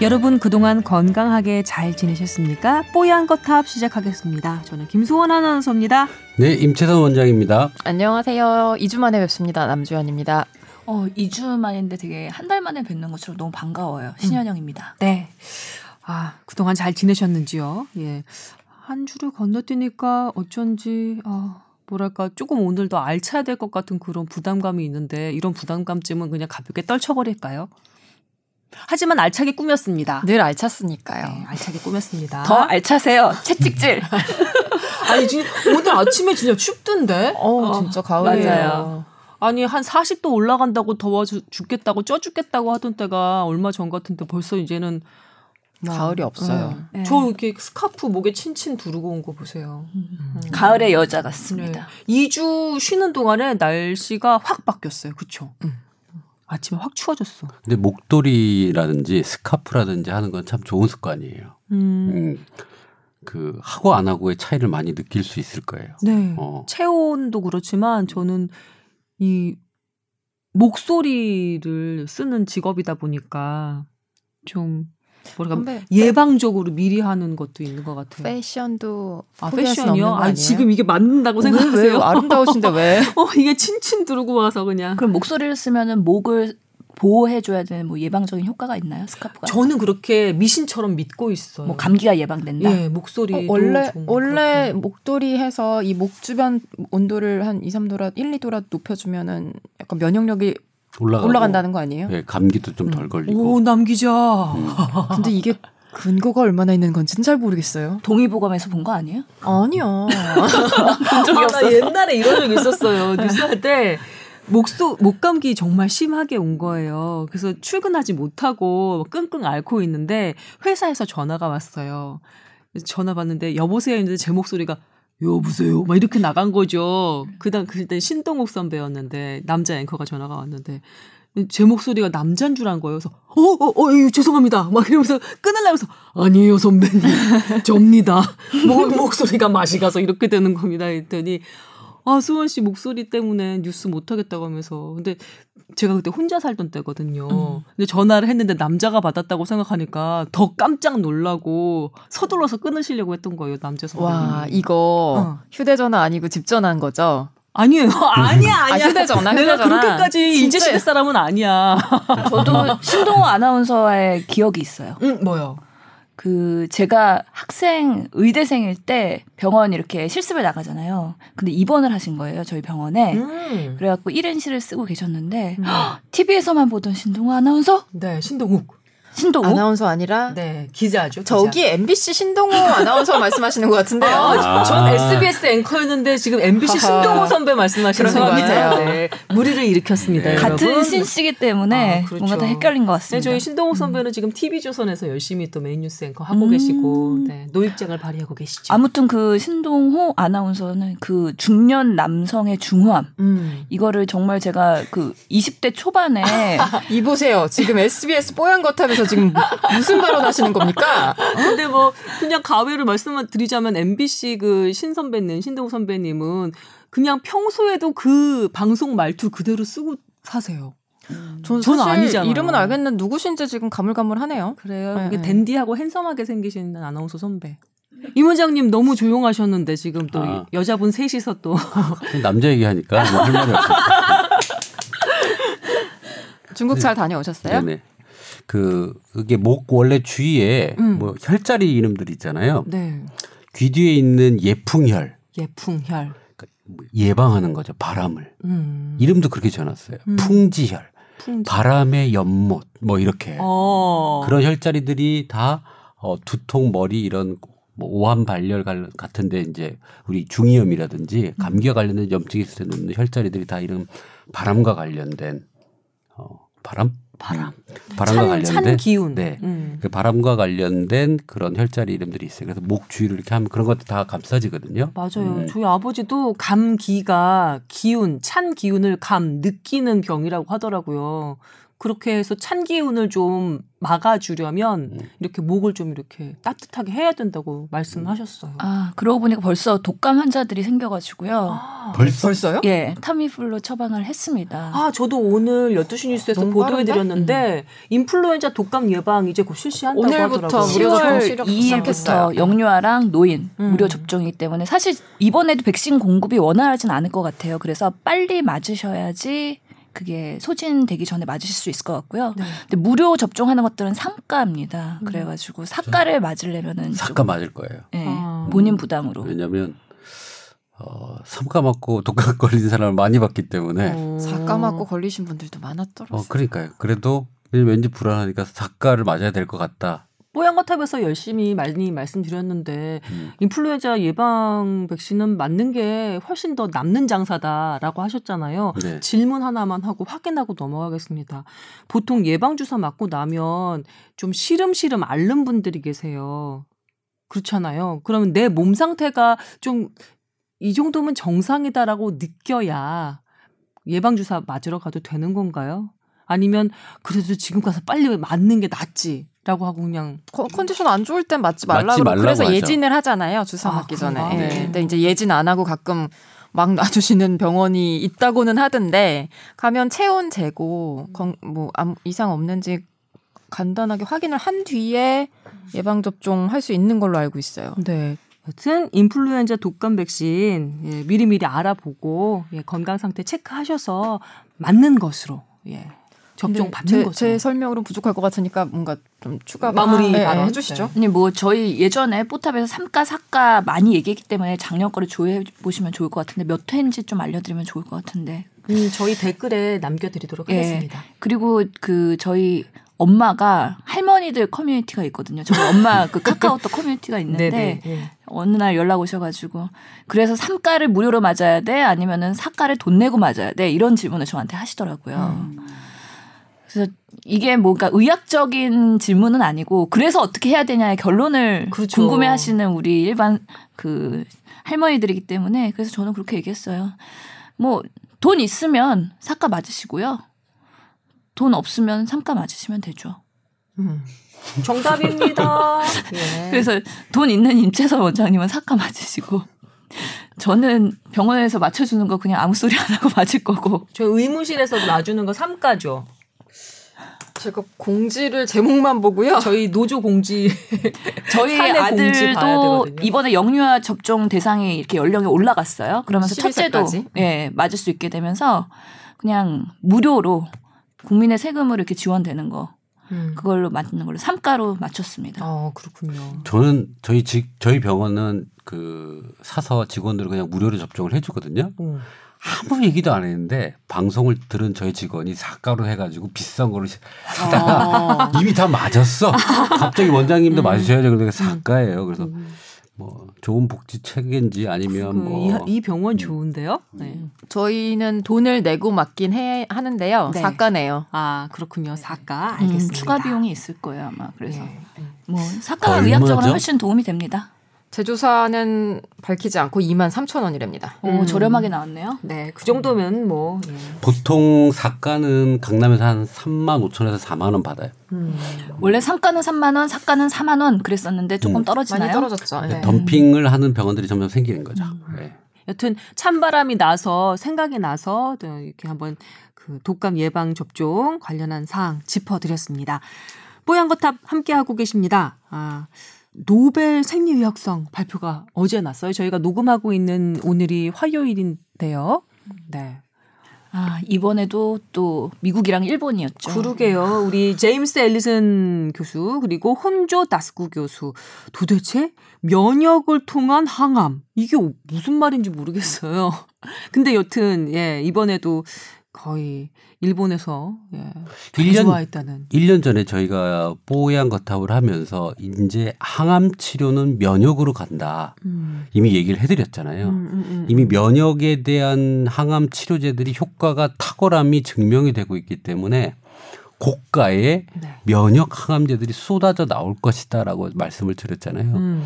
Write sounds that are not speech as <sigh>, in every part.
여러분 그동안 건강하게 잘 지내셨습니까? 뽀얀 거탑 시작하겠습니다. 저는 김수원 아나운서입니다. 네, 임채선 원장입니다. 안녕하세요. 2주 만에 뵙습니다. 남주현입니다. 어, 2주 만인데 되게 한 달 만에 뵙는 것처럼 너무 반가워요. 신현영입니다. 네. 아, 그동안 잘 지내셨는지요? 예. 한 주를 건너뛰니까 어쩐지, 아, 뭐랄까, 조금 오늘도 알차야 될 것 같은 그런 부담감이 있는데, 이런 부담감쯤은 그냥 가볍게 떨쳐버릴까요? 하지만 알차게 꾸몄습니다. 늘 알찼으니까요. 네, 알차게 꾸몄습니다. 더 알차세요. 채찍질. <laughs> 아니, 지금 오늘 아침에 진짜 춥던데? 어, 진짜 가을이에요. 맞아요. 아니 한 40도 올라간다고 더워 죽겠다고 쪄 죽겠다고 하던 때가 얼마 전 같은데 벌써 이제는 막, 가을이 없어요. 네. 저 이렇게 스카프 목에 친친 두르고 온 거 보세요. 가을의 여자 같습니다. 네. 2주 쉬는 동안에 날씨가 확 바뀌었어요. 그쵸? 아침에 확 추워졌어. 근데 목도리라든지 스카프라든지 하는 건 참 좋은 습관이에요. 음. 음, 그 하고 안 하고의 차이를 많이 느낄 수 있을 거예요. 네. 어. 체온도 그렇지만 저는 이 목소리를 쓰는 직업이다 보니까 좀 뭐랄까 예방적으로 미리 하는 것도 있는 것 같아요. 패션도 아, 패션이요? 아? 지금 이게 맞는다고 왜, 생각하세요? 왜 아름다우신데 왜? <laughs> 어, 이게 친친 두르고 와서 그냥. 그럼 목소리를 쓰면은 목을 보호해줘야 되는 뭐 예방적인 효과가 있나요? 스카프가? 저는 그렇게 미신처럼 믿고 있어요. 뭐 감기가 예방된다. 예, 목소리. 어, 원래 원래 목도리 해서 이 목 주변 온도를 한 2, 3도라 1, 2도라 높여주면은 약간 면역력이 올라가고, 올라간다는 거 아니에요? 네, 감기도 좀 덜 걸리고. 오, 남기자. 음. <laughs> 근데 이게 근거가 얼마나 있는 건지는 잘 모르겠어요. 동의보감에서 본 거 아니에요? 아니야. <laughs> 본 적이 아, 나 없었어. 옛날에 이런 적 있었어요. 뉴스 할 때. 목소 목감기 정말 심하게 온 거예요. 그래서 출근하지 못하고 끙끙 앓고 있는데 회사에서 전화가 왔어요. 전화 받는데 여보세요 했는데 제 목소리가 여보세요 막 이렇게 나간 거죠. 그당 그때 신동욱 선배였는데 남자 앵커가 전화가 왔는데 제 목소리가 남자인 줄안 거예요. 그래서 어어어 어, 어, 예, 죄송합니다. 막 이러면서 끊으려면서 아니에요 선배님 <laughs> 접니다. 목 목소리가 맛이 가서 이렇게 되는 겁니다. 했더니 아 수원 씨 목소리 때문에 뉴스 못 하겠다고 하면서 근데 제가 그때 혼자 살던 때거든요. 근데 전화를 했는데 남자가 받았다고 생각하니까 더 깜짝 놀라고 서둘러서 끊으시려고 했던 거예요 남자 선배님. 와 이거 어. 휴대전화 아니고 집 전화인 거죠? 아니에요. 아니야 <laughs> 아니야. 아, 휴대전화, 내가 휴대전화. 그렇게까지 진짜- 인제 시대 사람은 아니야. 저도 신동호 아나운서의 기억이 있어요. 응 뭐요? 그 제가 학생 의대생일 때 병원 이렇게 실습을 나가잖아요. 근데 입원을 하신 거예요 저희 병원에. 음. 그래갖고 1인실을 쓰고 계셨는데 <gasps> TV에서만 보던 신동호 아나운서 네 신동욱. 신동호 아나운서 아니라 네 기자죠. 기자. 저기 MBC 신동호 <laughs> 아나운서 말씀하시는 것 같은데요. 아, 전 아. SBS 앵커였는데 지금 MBC 하하. 신동호 선배 말씀하시는 것 거예요. 같아요. 네. 물의를 일으켰습니다. 네. 같은. 신씨이기 때문에 아, 그렇죠. 뭔가 다 헷갈린 것 네, 같습니다. 저희 신동호 선배는 지금 TV조선에서 열심히 또 메인 뉴스 앵커 하고 음. 계시고 네, 노익장을 발휘하고 계시죠. 아무튼 그 신동호 아나운서는 그 중년 남성의 중후함 음. 이거를 정말 제가 그 20대 초반에 <laughs> 이 보세요. 지금 SBS 뽀얀 거탑에서 지금 무슨 발언 하시는 겁니까? 근데 뭐 그냥 가외로 말씀을 드리자면 MBC 그 신 선배님, 신동호 선배님은 그냥 평소에도 그 방송 말투 그대로 쓰고 사세요. 저는 저는 사실 아니잖아요. 이름은 알겠는데 누구신지 지금 가물가물하네요. 그래요. 네, 이게 네. 댄디하고 핸섬하게 생기신 아나운서 선배. 임 원장님 너무 조용하셨는데 지금 또 아. 여자분 셋이서 또 남자 얘기하니까 뭐할 말이 없어요. 중국 잘 다녀오셨어요? 네네. 그 이게 목 원래 주위에 음. 뭐 혈자리 이름들 있잖아요. 네. 귀 뒤에 있는 예풍혈 예풍혈. 그러니까 예방하는 거죠. 바람을. 음. 이름도 그렇게 지어놨어요. 음. 풍지혈, 풍. 바람의 연못, 뭐 이렇게 어. 그런 혈자리들이 다 어, 두통, 머리 이런 뭐 오한 발열 갈- 같은데 이제 우리 중이염이라든지 감기와 관련된 염증이 있을 때 놓는 혈자리들이 다 이런 바람과 관련된 어, 바람? 바람. 바람과 찬, 관련된 찬 기운. 네. 음. 그 바람과 관련된 그런 혈자리 이름들이 있어요. 그래서 목 주위를 이렇게 하면 그런 것도 다 감싸지거든요. 맞아요. 음. 저희 아버지도 감기가 기운, 찬 기운을 감 느끼는 병이라고 하더라고요. 그렇게 해서 찬 기운을 좀 막아주려면 음. 이렇게 목을 좀 이렇게 따뜻하게 해야 된다고 말씀하셨어요. 아 그러고 보니까 벌써 독감 환자들이 생겨가지고요. 아, 벌써 벌써요? 예, 타미플루 처방을 했습니다. 아, 저도 오늘 12시 뉴스에서 보도해드렸는데, 인플루엔자 독감 예방 이제 곧 실시한다고 오늘부터 하더라고요. 무료 접종 10월 시작- 2일부터 시작했어요. 영유아랑 노인 음. 무료 접종이기 때문에 사실 이번에도 백신 공급이 원활하진 않을 것 같아요. 그래서 빨리 맞으셔야지 그게 소진되기 전에 맞으실 수 있을 것 같고요. 네. 근데 무료 접종하는 것들은 상가입니다. 음. 그래가지고 사가를 맞으려면은 사과 좀, 맞을 거예요. 예, 아. 본인 부담으로. 왜냐하면 어, 삼가 맞고 독감 걸린 사람을 많이 봤기 때문에 어. 사까 맞고 걸리신 분들도 많았더라고요. 어 그러니까요. 그래도 왠지 불안하니까 사과를 맞아야 될 것 같다. 뽀얀거탑에서 열심히 많이 말씀드렸는데 음. 인플루엔자 예방 백신은 맞는 게 훨씬 더 남는 장사다라고 하셨잖아요. 네. 질문 하나만 하고 확인하고 넘어가겠습니다. 보통 예방 주사 맞고 나면 좀 시름시름 앓는 분들이 계세요. 그렇잖아요. 그러면 내 몸 상태가 좀 이 정도면 정상이다라고 느껴야 예방 주사 맞으러 가도 되는 건가요? 아니면 그래도 지금 가서 빨리 맞는 게 낫지 라고 하고 그냥 컨- 컨디션 안 좋을 땐 맞지 말라고 맞지 말라고 그래서 하죠. 예진을 하잖아요 주사 아, 맞기 전에. 그런가? 예. 네. 근데 이제 예진 안 하고 가끔 막 놔주시는 병원이 있다고는 하던데 가면 체온 재고 건- 뭐 이상 없는지 간단하게 확인을 한 뒤에 예방 접종 할 수 있는 걸로 알고 있어요. 네. 여튼 인플루엔자 독감 백신 예, 미리미리 알아보고 예, 건강 상태 체크하셔서 맞는 것으로 예, 접종 근데 받는 제, 것으로. 제 설명으로 부족할 것 같으니까 뭔가 좀 추가 마무리 예, 예, 발언. 해주시죠. 아니 뭐 저희 예전에 뽀탑에서 삼가 사가 많이 얘기했기 때문에 작년 거를 조회해 보시면 좋을 것 같은데 몇 회인지 좀 알려드리면 좋을 것 같은데 음, 저희 댓글에 남겨드리도록 예. 하겠습니다. 그리고 그 저희 엄마가 할머니들 커뮤니티가 있거든요. 저희 엄마 그 <laughs> 카카오톡 커뮤니티가 있는데 예. 어느 날 연락 오셔가지고 그래서 삼가를 무료로 맞아야 돼 아니면은 사가를 돈 내고 맞아야 돼 이런 질문을 저한테 하시더라고요. 그래서 이게 뭔가 의학적인 질문은 아니고 그래서 어떻게 해야 되냐의 결론을 그렇죠. 궁금해하시는 우리 일반 그 할머니들이기 때문에 그래서 저는 그렇게 얘기했어요. 뭐 돈 있으면 사가 맞으시고요. 돈 없으면 삼가 맞으시면 되죠. 음. 정답입니다. <laughs> 예. 그래서 돈 있는 임채선 원장님은 사과 맞으시고 저는 병원에서 맞춰주는 거 그냥 아무 소리 안 하고 <laughs> 맞을 거고 저희 의무실에서 놔주는 거 삼가죠. 제가 공지를 제목만 보고요. 저희 노조 공지 <laughs> 저희 아들도. 이번에 영유아 접종 대상이 이렇게 연령이 올라갔어요. 그러면서 12세 첫째도 까지? 예 맞을 수 있게 되면서 그냥 무료로 국민의 세금으로 이렇게 지원되는 거 음. 그걸로 맞는 걸로 삼가로 맞췄습니다. 어 그렇군요. 저는 저희 직 저희 병원은 그 사서 직원들을 그냥 무료로 접종을 해주거든요. 음. 아무 얘기도 안 했는데 방송을 들은 저희 직원이 사과로 해가지고 비싼 거를 사다가 이미 다 맞았어. 갑자기 원장님도 맞으셔야죠. 그러니까 사과예요. 그래서 뭐 좋은 복지 체계인지 아니면 그 뭐 이, 이 병원 좋은데요? 네. 저희는 돈을 내고 맞긴 해 하는데요. 네. 사과네요. 아 그렇군요. 사과 음, 알겠습니다. 추가 비용이 있을 거예요 아마 그래서 예. 뭐 사과가? 의학적으로 훨씬 도움이 됩니다. 제조사는 밝히지 않고 2만 3천 원이랍니다. 오 음. 저렴하게 나왔네요. 네, 그 정도면 뭐 예. 보통 사과는 강남에서 한 3만 5천에서 4만 원 받아요. 음. 원래 삼가는 3만 원, 사가는 4만 원 그랬었는데 조금 음. 떨어지나요? 많이 떨어졌죠. 네. 덤핑을 하는 병원들이 점점 생기는 거죠. 네. 여튼 찬바람이 나서 생각이 나서 또 이렇게 한번 그 독감 예방 접종 관련한 사항 짚어드렸습니다. 뽀얀거탑 함께 하고 계십니다. 아, 노벨 생리의학상 발표가 어제 났어요. 저희가 녹음하고 있는 오늘이 화요일인데요. 네. 아 이번에도 또 미국이랑 일본이었죠. 그러게요. 우리 제임스 앨리슨 교수 그리고 혼조 다스쿠 교수 도대체 면역을 통한 항암 이게 무슨 말인지 모르겠어요. <laughs> 근데 여튼 예 이번에도 거의 일본에서 예일 년- 좋아했다는 1년 전에 저희가 뽀얀 거탑을 하면서 이제 항암 치료는 면역으로 간다. 음. 이미 얘기를 해 드렸잖아요. 음, 음, 음. 이미 면역에 대한 항암 치료제들이 효과가 탁월함이 증명이 되고 있기 때문에 고가의 네. 면역 항암제들이 쏟아져 나올 것이다라고 말씀을 드렸잖아요. 음.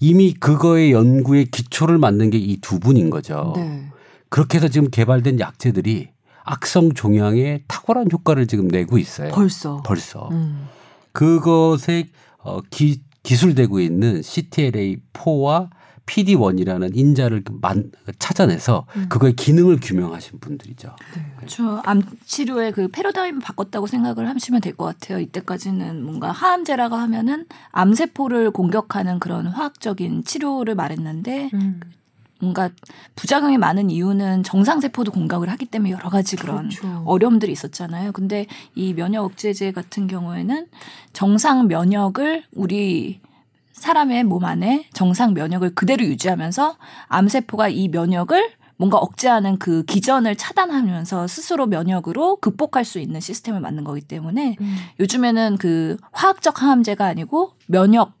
이미 그거의 연구의 기초를 만든 게 이 두 분인 거죠. 네. 그렇게 해서 지금 개발된 약제들이 악성 종양에 탁월한 효과를 지금 내고 있어요. 벌써. 벌써. 음. 그것에 어, 기, 기술되고 있는 CTLA4와 PD1이라는 인자를 그 만, 찾아내서 그거의 기능을 규명하신 분들이죠. 그렇죠. 암 치료의 그 패러다임을 바꿨다고 생각을 하시면 될 것 같아요. 이때까지는 뭔가 항암제라고 하면은 암세포를 공격하는 그런 화학적인 치료를 말했는데 음. 뭔가 부작용이 많은 이유는 정상세포도 공격을 하기 때문에 여러 가지 그런 그렇죠. 어려움들이 있었잖아요. 근데 이 면역 억제제 같은 경우에는 정상 면역을 우리 사람의 몸 안에 정상 면역을 그대로 유지하면서 암세포가 이 면역을 뭔가 억제하는 그 기전을 차단하면서 스스로 면역으로 극복할 수 있는 시스템을 만든 거기 때문에 음. 요즘에는 그 화학적 항암제가 아니고 면역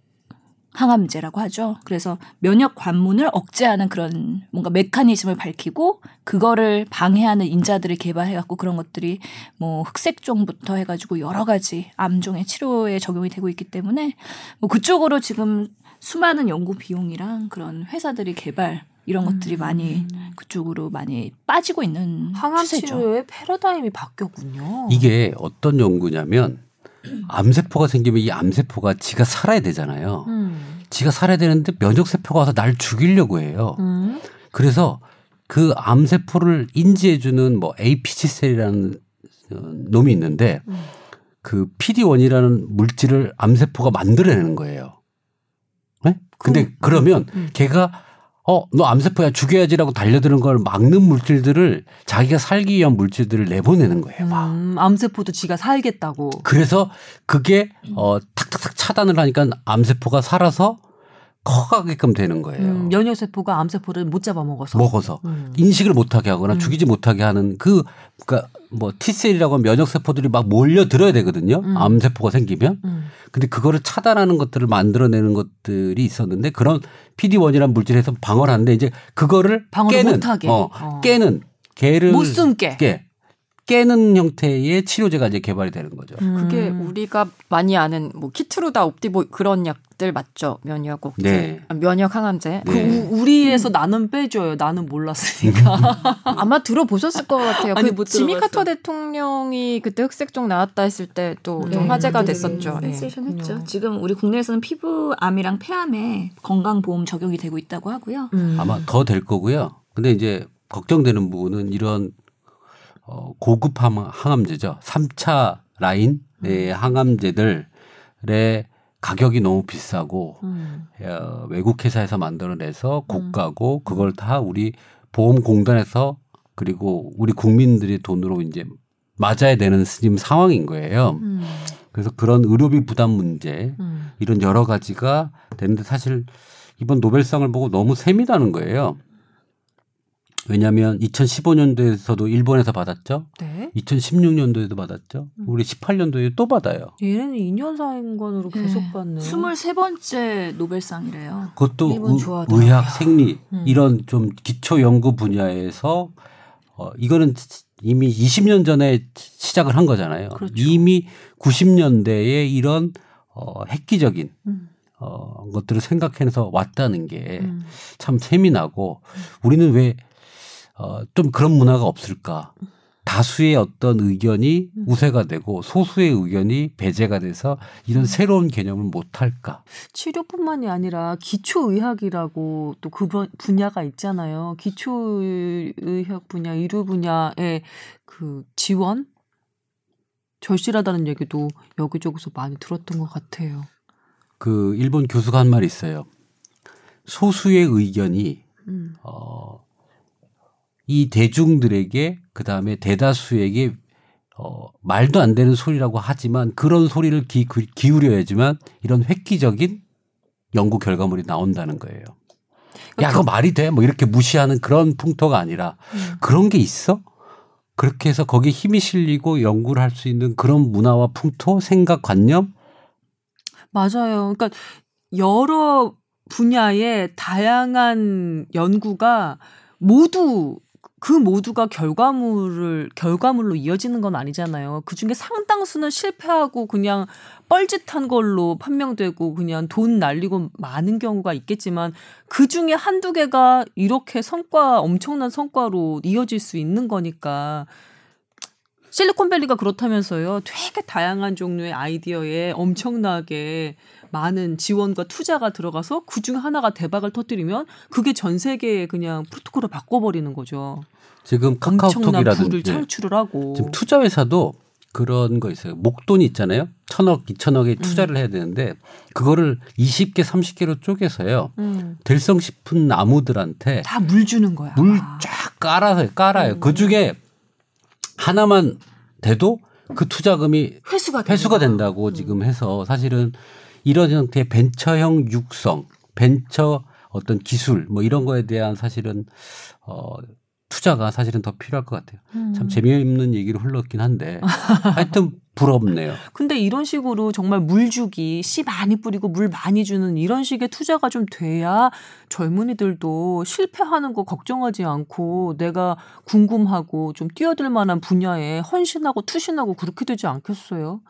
항암제라고 하죠. 그래서 면역 관문을 억제하는 그런 뭔가 메커니즘을 밝히고 그거를 방해하는 인자들을 개발해 갖고 그런 것들이 뭐 흑색종부터 해 가지고 여러 가지 암종의 치료에 적용이 되고 있기 때문에 뭐 그쪽으로 지금 수많은 연구 비용이랑 그런 회사들이 개발 이런 것들이 많이 그쪽으로 많이 빠지고 있는 항암 추세죠. 치료의 패러다임이 바뀌었군요. 이게 어떤 연구냐면 암세포가 생기면 이 암세포가 지가 살아야 되잖아요. 음. 지가 살아야 되는데 면역세포가 와서 날 죽이려고 해요. 음. 그래서 그 암세포를 인지해주는 뭐 APC셀이라는 어, 놈이 있는데 음. 그 PD1이라는 물질을 암세포가 만들어내는 거예요. 네? 근데 그, 러면 음. 걔가 어, 너 암세포야 죽여야지라고 달려드는 걸 막는 물질들을 자기가 살기 위한 물질들을 내보내는 거예요. 막. 음, 암세포도 지가 살겠다고. 그래서 그게 어 탁탁탁 차단을 하니까 암세포가 살아서 커가게끔 되는 거예요. 음, 면역세포가 암세포를 못 잡아먹어서. 먹어서 음. 인식을 못하게 하거나 음. 죽이지 못하게 하는 그 그러니까 뭐 T셀이라고 하면 면역세포들이 막 몰려들어야 되거든요. 음. 암세포가 생기면. 음. 근데 그거를 차단하는 것들을 만들어내는 것들이 있었는데 그런 PD1이라는 물질에서 방어를 하는데 이제 그거를 방어를 깨는 못하게. 어, 어. 깨는 개를 못 숨게. 깨 깨는 형태의 치료제가 이제 개발이 되는 거죠. 그게 음. 우리가 많이 아는 뭐 키트루다, 옵디보 그런 약들 맞죠? 면역 억제, 네. 아, 면역 항암제. 그 네. 우- 우리에서 나는 빼줘요. 나는 몰랐으니까. <laughs> 아마 들어보셨을 것 같아요. 아니, 그못 지미. 카터 대통령이 그때 흑색종 나왔다 했을 때 또좀 네. 화제가 네. 됐었죠. 예. 센세이션했죠. 지금 우리 국내에서는 피부암이랑 폐암에 건강보험 적용이 되고 있다고 하고요. 음. 아마 더 될 거고요. 근데 이제 걱정되는 부분은 이런 어, 고급 항- 항암제죠. 3차 라인의 항암제들의 가격이 너무 비싸고 음. 어, 외국 회사에서 만들어내서 고가고 그걸 다 우리 보험공단에서 그리고 우리 국민들의 돈으로 이제 맞아야 되는 지금 상황인 거예요. 음. 그래서 그런 의료비 부담 문제 음. 이런 여러 가지가 되는데 사실 이번 노벨상을 보고 너무 셈이다는 거예요. 왜냐하면 2015년도에서도 일본에서 받았죠. 네. 2016년도에도 받았죠. 우리 18년도에 또 받아요. 얘는 2년상관으로 계속 받네. 23번째 노벨상이래요. 그것도 의. 의학, 생리 음. 이런 좀 기초 연구 분야에서 어, 이거는 이미 20년 전에 시작을 한 거잖아요. 그렇죠. 이미 90년대에 이런 어, 획기적인 음. 어, 것들을 생각해서 왔다는 게 음. 참 세미나고 우리는 왜 어, 좀 그런 문화가 없을까? 다수의 어떤 의견이 음. 우세가 되고 소수의 의견이 배제가 돼서 이런 새로운 개념을 못 할까? 치료뿐만이 아니라 기초의학이라고 또 그 분야가 있잖아요. 기초의학 분야, 의료 분야의 그 지원 절실하다는 얘기도 여기저기서 많이 들었던 것 같아요. 그 일본 교수가 한 말이 있어요. 소수의 의견이 음. 어, 이 대중들에게 그 다음에 대다수에게 어, 말도 안 되는 소리라고 하지만 그런 소리를 기, 기울여야지만 이런 획기적인 연구 결과물이 나온다는 거예요. 야, 그거 말이 돼? 뭐 이렇게 무시하는 그런 풍토가 아니라 음. 그런 게 있어? 그렇게 해서 거기에 힘이 실리고 연구를 할 수 있는 그런 문화와 풍토, 생각, 관념 맞아요. 그러니까 여러 분야의 다양한 연구가 모두 그 모두가 결과물을 결과물로 이어지는 건 아니잖아요. 그 중에 상당수는 실패하고 그냥 뻘짓한 걸로 판명되고 그냥 돈 날리고 많은 경우가 있겠지만 그 중에 한두 개가 이렇게 성과 엄청난 성과로 이어질 수 있는 거니까 실리콘밸리가 그렇다면서요. 되게 다양한 종류의 아이디어에 엄청나게 많은 지원과 투자가 들어가서 그 중에 하나가 대박을 터뜨리면 그게 전 세계에 그냥 프로토콜을 바꿔버리는 거죠. 지금 카카오톡이라든지 창출을 하고. 지금 투자 회사도 그런 거 있어요. 목돈이 있잖아요. 천억, 이천억에 음. 투자를 해야 되는데 그거를 20개, 30개로 쪼개서요. 음. 될성 싶은 나무들한테 다 물 주는 거야. 물 아. 쫙 깔아서 깔아요. 음. 그 중에 하나만 돼도 그 투자금이 회수가 회수가. 된다고 지금 해서 사실은 이런 형태의 벤처형 육성, 벤처 어떤 기술 뭐 이런 거에 대한 사실은 어 투자가 사실은 더 필요할 것 같아요. 참 음. 재미없는 얘기로 흘렀긴 한데 하여튼 부럽네요. <laughs> 근데 이런 식으로 정말 물 주기, 씨 많이 뿌리고 물 많이 주는 이런 식의 투자가 좀 돼야 젊은이들도 실패하는 거 걱정하지 않고 내가 궁금하고 좀 뛰어들 만한 분야에 헌신하고 투신하고 그렇게 되지 않겠어요?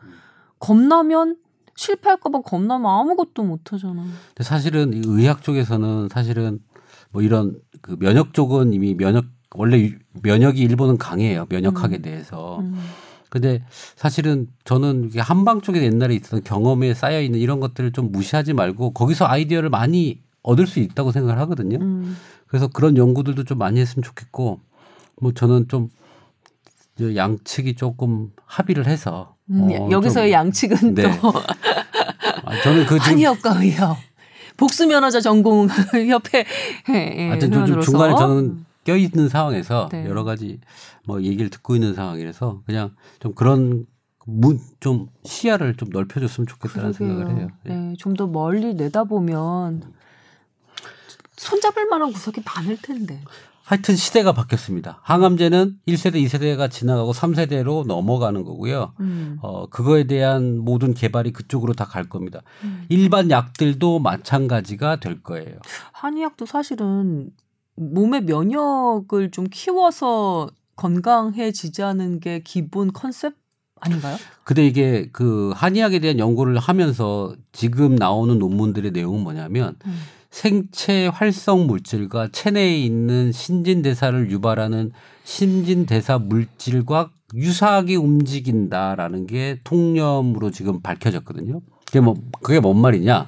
겁나면 실패할까봐 겁나면 아무것도 못 하잖아. 근데 사실은 이 의학 쪽에서는 사실은 뭐 이런 그 면역 쪽은 이미 면역 원래 유- 면역이 일본은 강해요. 면역학에 음. 대해서. 음. 근데 사실은 저는 한방 쪽에 옛날에 있었던 경험에 쌓여 있는 이런 것들을 좀 무시하지 말고 거기서 아이디어를 많이 얻을 수 있다고 생각을 하거든요. 음. 그래서 그런 연구들도 좀 많이 했으면 좋겠고 뭐 저는 좀저 양측이 조금 합의를 해서 음, 어, 여기서의 좀- 양측은 네. 또 <laughs> 아, 저는 그 한의학과 의협, 복수면허자 전공 협회 예, 하여튼 좀, 좀. 중간에 저는 껴 있는 상황에서 네. 여러 가지 뭐 얘기를 듣고 있는 상황이라서 그냥 좀 그런 문, 좀 시야를 좀 넓혀줬으면 좋겠다는 생각을 해요. 네. 네, 좀 더 멀리 내다보면 손잡을 만한 구석이 많을 텐데. 하여튼 시대가 바뀌었습니다. 항암제는 1세대, 2세대가 지나가고 3세대로 넘어가는 거고요. 음. 어, 그거에 대한 모든 개발이 그쪽으로 다 갈 겁니다. 음. 일반 약들도 마찬가지가 될 거예요. 한의학도 사실은 몸의 면역을 좀 키워서 건강해지자는 게 기본 컨셉 아닌가요? 근데 이게 그 한의학에 대한 연구를 하면서 지금 나오는 논문들의 내용은 뭐냐면 음. 생체 활성 물질과 체내에 있는 신진대사를 유발하는 신진대사 물질과 유사하게 움직인다라는 게 통념으로 지금 밝혀졌거든요. 그게 뭐 그게 뭔 말이냐?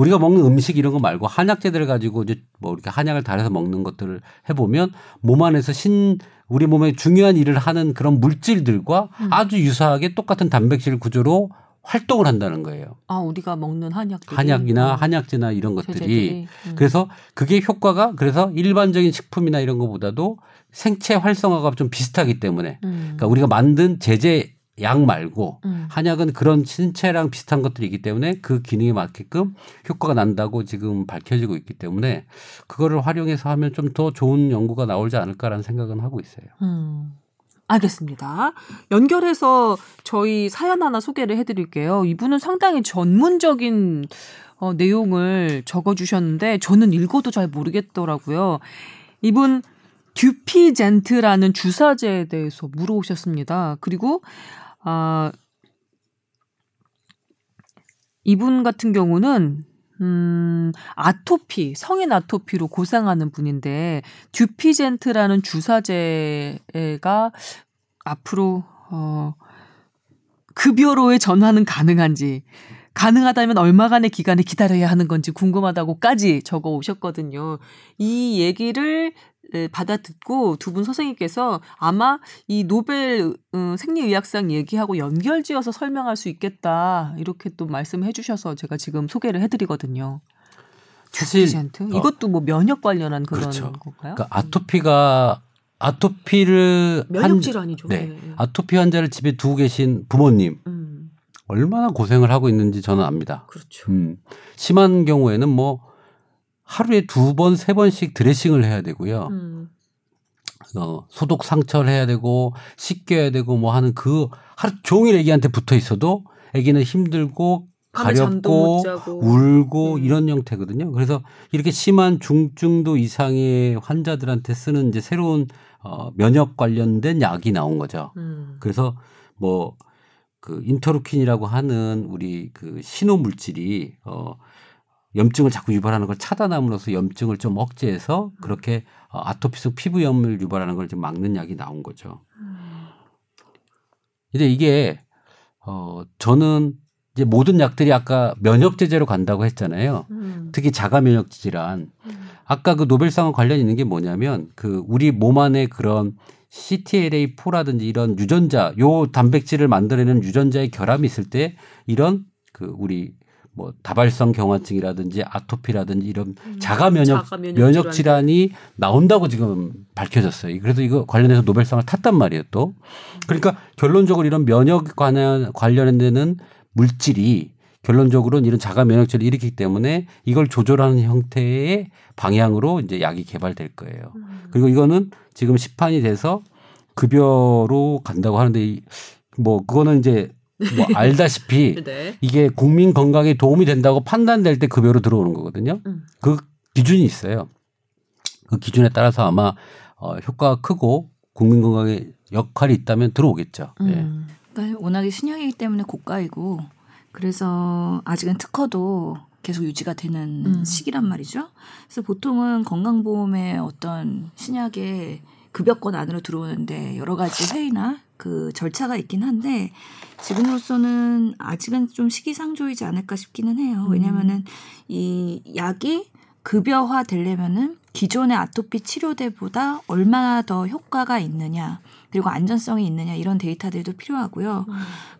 우리가 먹는 음식 이런 거 말고 한약재들을 가지고 이제 뭐 이렇게 한약을 달여서 먹는 것들을 해보면 몸 안에서 신 우리 몸에 중요한 일을 하는 그런 물질들과 아주 유사하게 똑같은 단백질 구조로 활동을 한다는 거예요. 아 우리가 먹는 한약들이 한약이나 어, 한약재나 이런 것들이 제재들이. 음. 그래서 그게 효과가 그래서 일반적인 식품이나 이런 거보다도 생체 활성화가 좀 비슷하기 때문에 음. 그러니까 우리가 만든 제제 약 말고 음. 한약은 그런 신체랑 비슷한 것들이기 때문에 그 기능에 맞게끔 효과가 난다고 지금 밝혀지고 있기 때문에 그거를 활용해서 하면 좀 더 좋은 연구가 나오지 않을까라는 생각은 하고 있어요. 음. 알겠습니다. 연결해서 저희 사연 하나 소개를 해드릴게요. 이분은 상당히 전문적인 어, 내용을 적어주셨는데 저는 읽어도 잘 모르겠더라고요. 이분 듀피젠트라는 주사제에 대해서 물어오셨습니다. 그리고 아 이분 같은 경우는 음, 아토피, 성인 아토피로 고생하는 분인데 듀피젠트라는 주사제가 앞으로 어 급여로의 전환은 가능한지 가능하다면 얼마간의 기간을 기다려야 하는 건지 궁금하다고까지 적어 오셨거든요. 이 얘기를 에, 받아 듣고 두 분 선생님께서 아마 이 노벨 어, 생리의학상 얘기하고 연결지어서 설명할 수 있겠다 이렇게 또 말씀해 주셔서 제가 지금 소개를 해드리거든요. 사실 어, 이것도 뭐 면역 관련한 그런 그렇죠. 건가요? 그러니까 아토피가 아토피를 면역 한- 질환이죠. 네. 네. 아토피 환자를 집에 두고 계신 부모님 음, 얼마나 고생을 하고 있는지 저는 압니다. 그렇죠. 음, 심한 경우에는 뭐 하루에 두 번, 세 번씩 드레싱을 해야 되고요. 음, 어, 소독 상처를 해야 되고 씻겨야 되고 뭐 하는 그 하루 종일 애기한테 붙어 있어도 애기는 힘들고 가렵고. 울고 음. 이런 형태거든요. 그래서 이렇게 심한 중증도 이상의 환자들한테 쓰는 이제 새로운 어, 면역 관련된 약이 나온 거죠. 음. 그래서 뭐 그 인터루킨이라고 하는 우리 그 신호 물질이 어 염증을 자꾸 유발하는 걸 차단함으로써 염증을 좀 억제해서 그렇게 어, 아토피성 피부염을 유발하는 걸 좀 막는 약이 나온 거죠. 근데 이게 어 저는 이제 모든 약들이 아까 면역 제제로 간다고 했잖아요. 음. 특히 자가 면역 질환. 아까 그 노벨상과 관련 있는 게 뭐냐면 그 우리 몸 안에 그런 CTLA4라든지 이런 유전자, 요 단백질을 만들어내는 유전자의 결함이 있을 때 이런 그 우리 뭐 다발성 경화증이라든지 아토피라든지 이런 자가 면역 음. 자가 면역 면역 질환이 나온다고 지금 밝혀졌어요. 그래서 이거 관련해서 노벨상을 탔단 말이에요, 또. 그러니까 결론적으로 이런 면역 관련 관련되는 물질이 결론적으로는 이런 자가 면역질을 일으키기 때문에 이걸 조절하는 형태의 방향으로 이제 약이 개발될 거예요. 그리고 이거는 지금 시판이 돼서 급여로 간다고 하는데 이- 뭐 그거는 이제 뭐 <laughs> 알다시피 네. 이게 국민 건강에 도움이 된다고 판단될 때 급여로 들어오는 거거든요. 음. 그 기준이 있어요. 그 기준에 따라서 아마 어, 효과가 크고 국민 건강에 역할이 있다면 들어오겠죠. 예. 음. 그러니까 워낙에 신약이기 때문에 고가이고 그래서 아직은 특허도 계속 유지가 되는 음. 시기란 말이죠. 그래서 보통은 건강보험의 어떤 신약의 급여권 안으로 들어오는데 여러 가지 회의나 그 절차가 있긴 한데 지금으로서는 아직은 좀 시기상조이지 않을까 싶기는 해요. 왜냐면은 이 약이 급여화 되려면은 기존의 아토피 치료제보다 얼마나 더 효과가 있느냐 그리고 안전성이 있느냐 이런 데이터들도 필요하고요.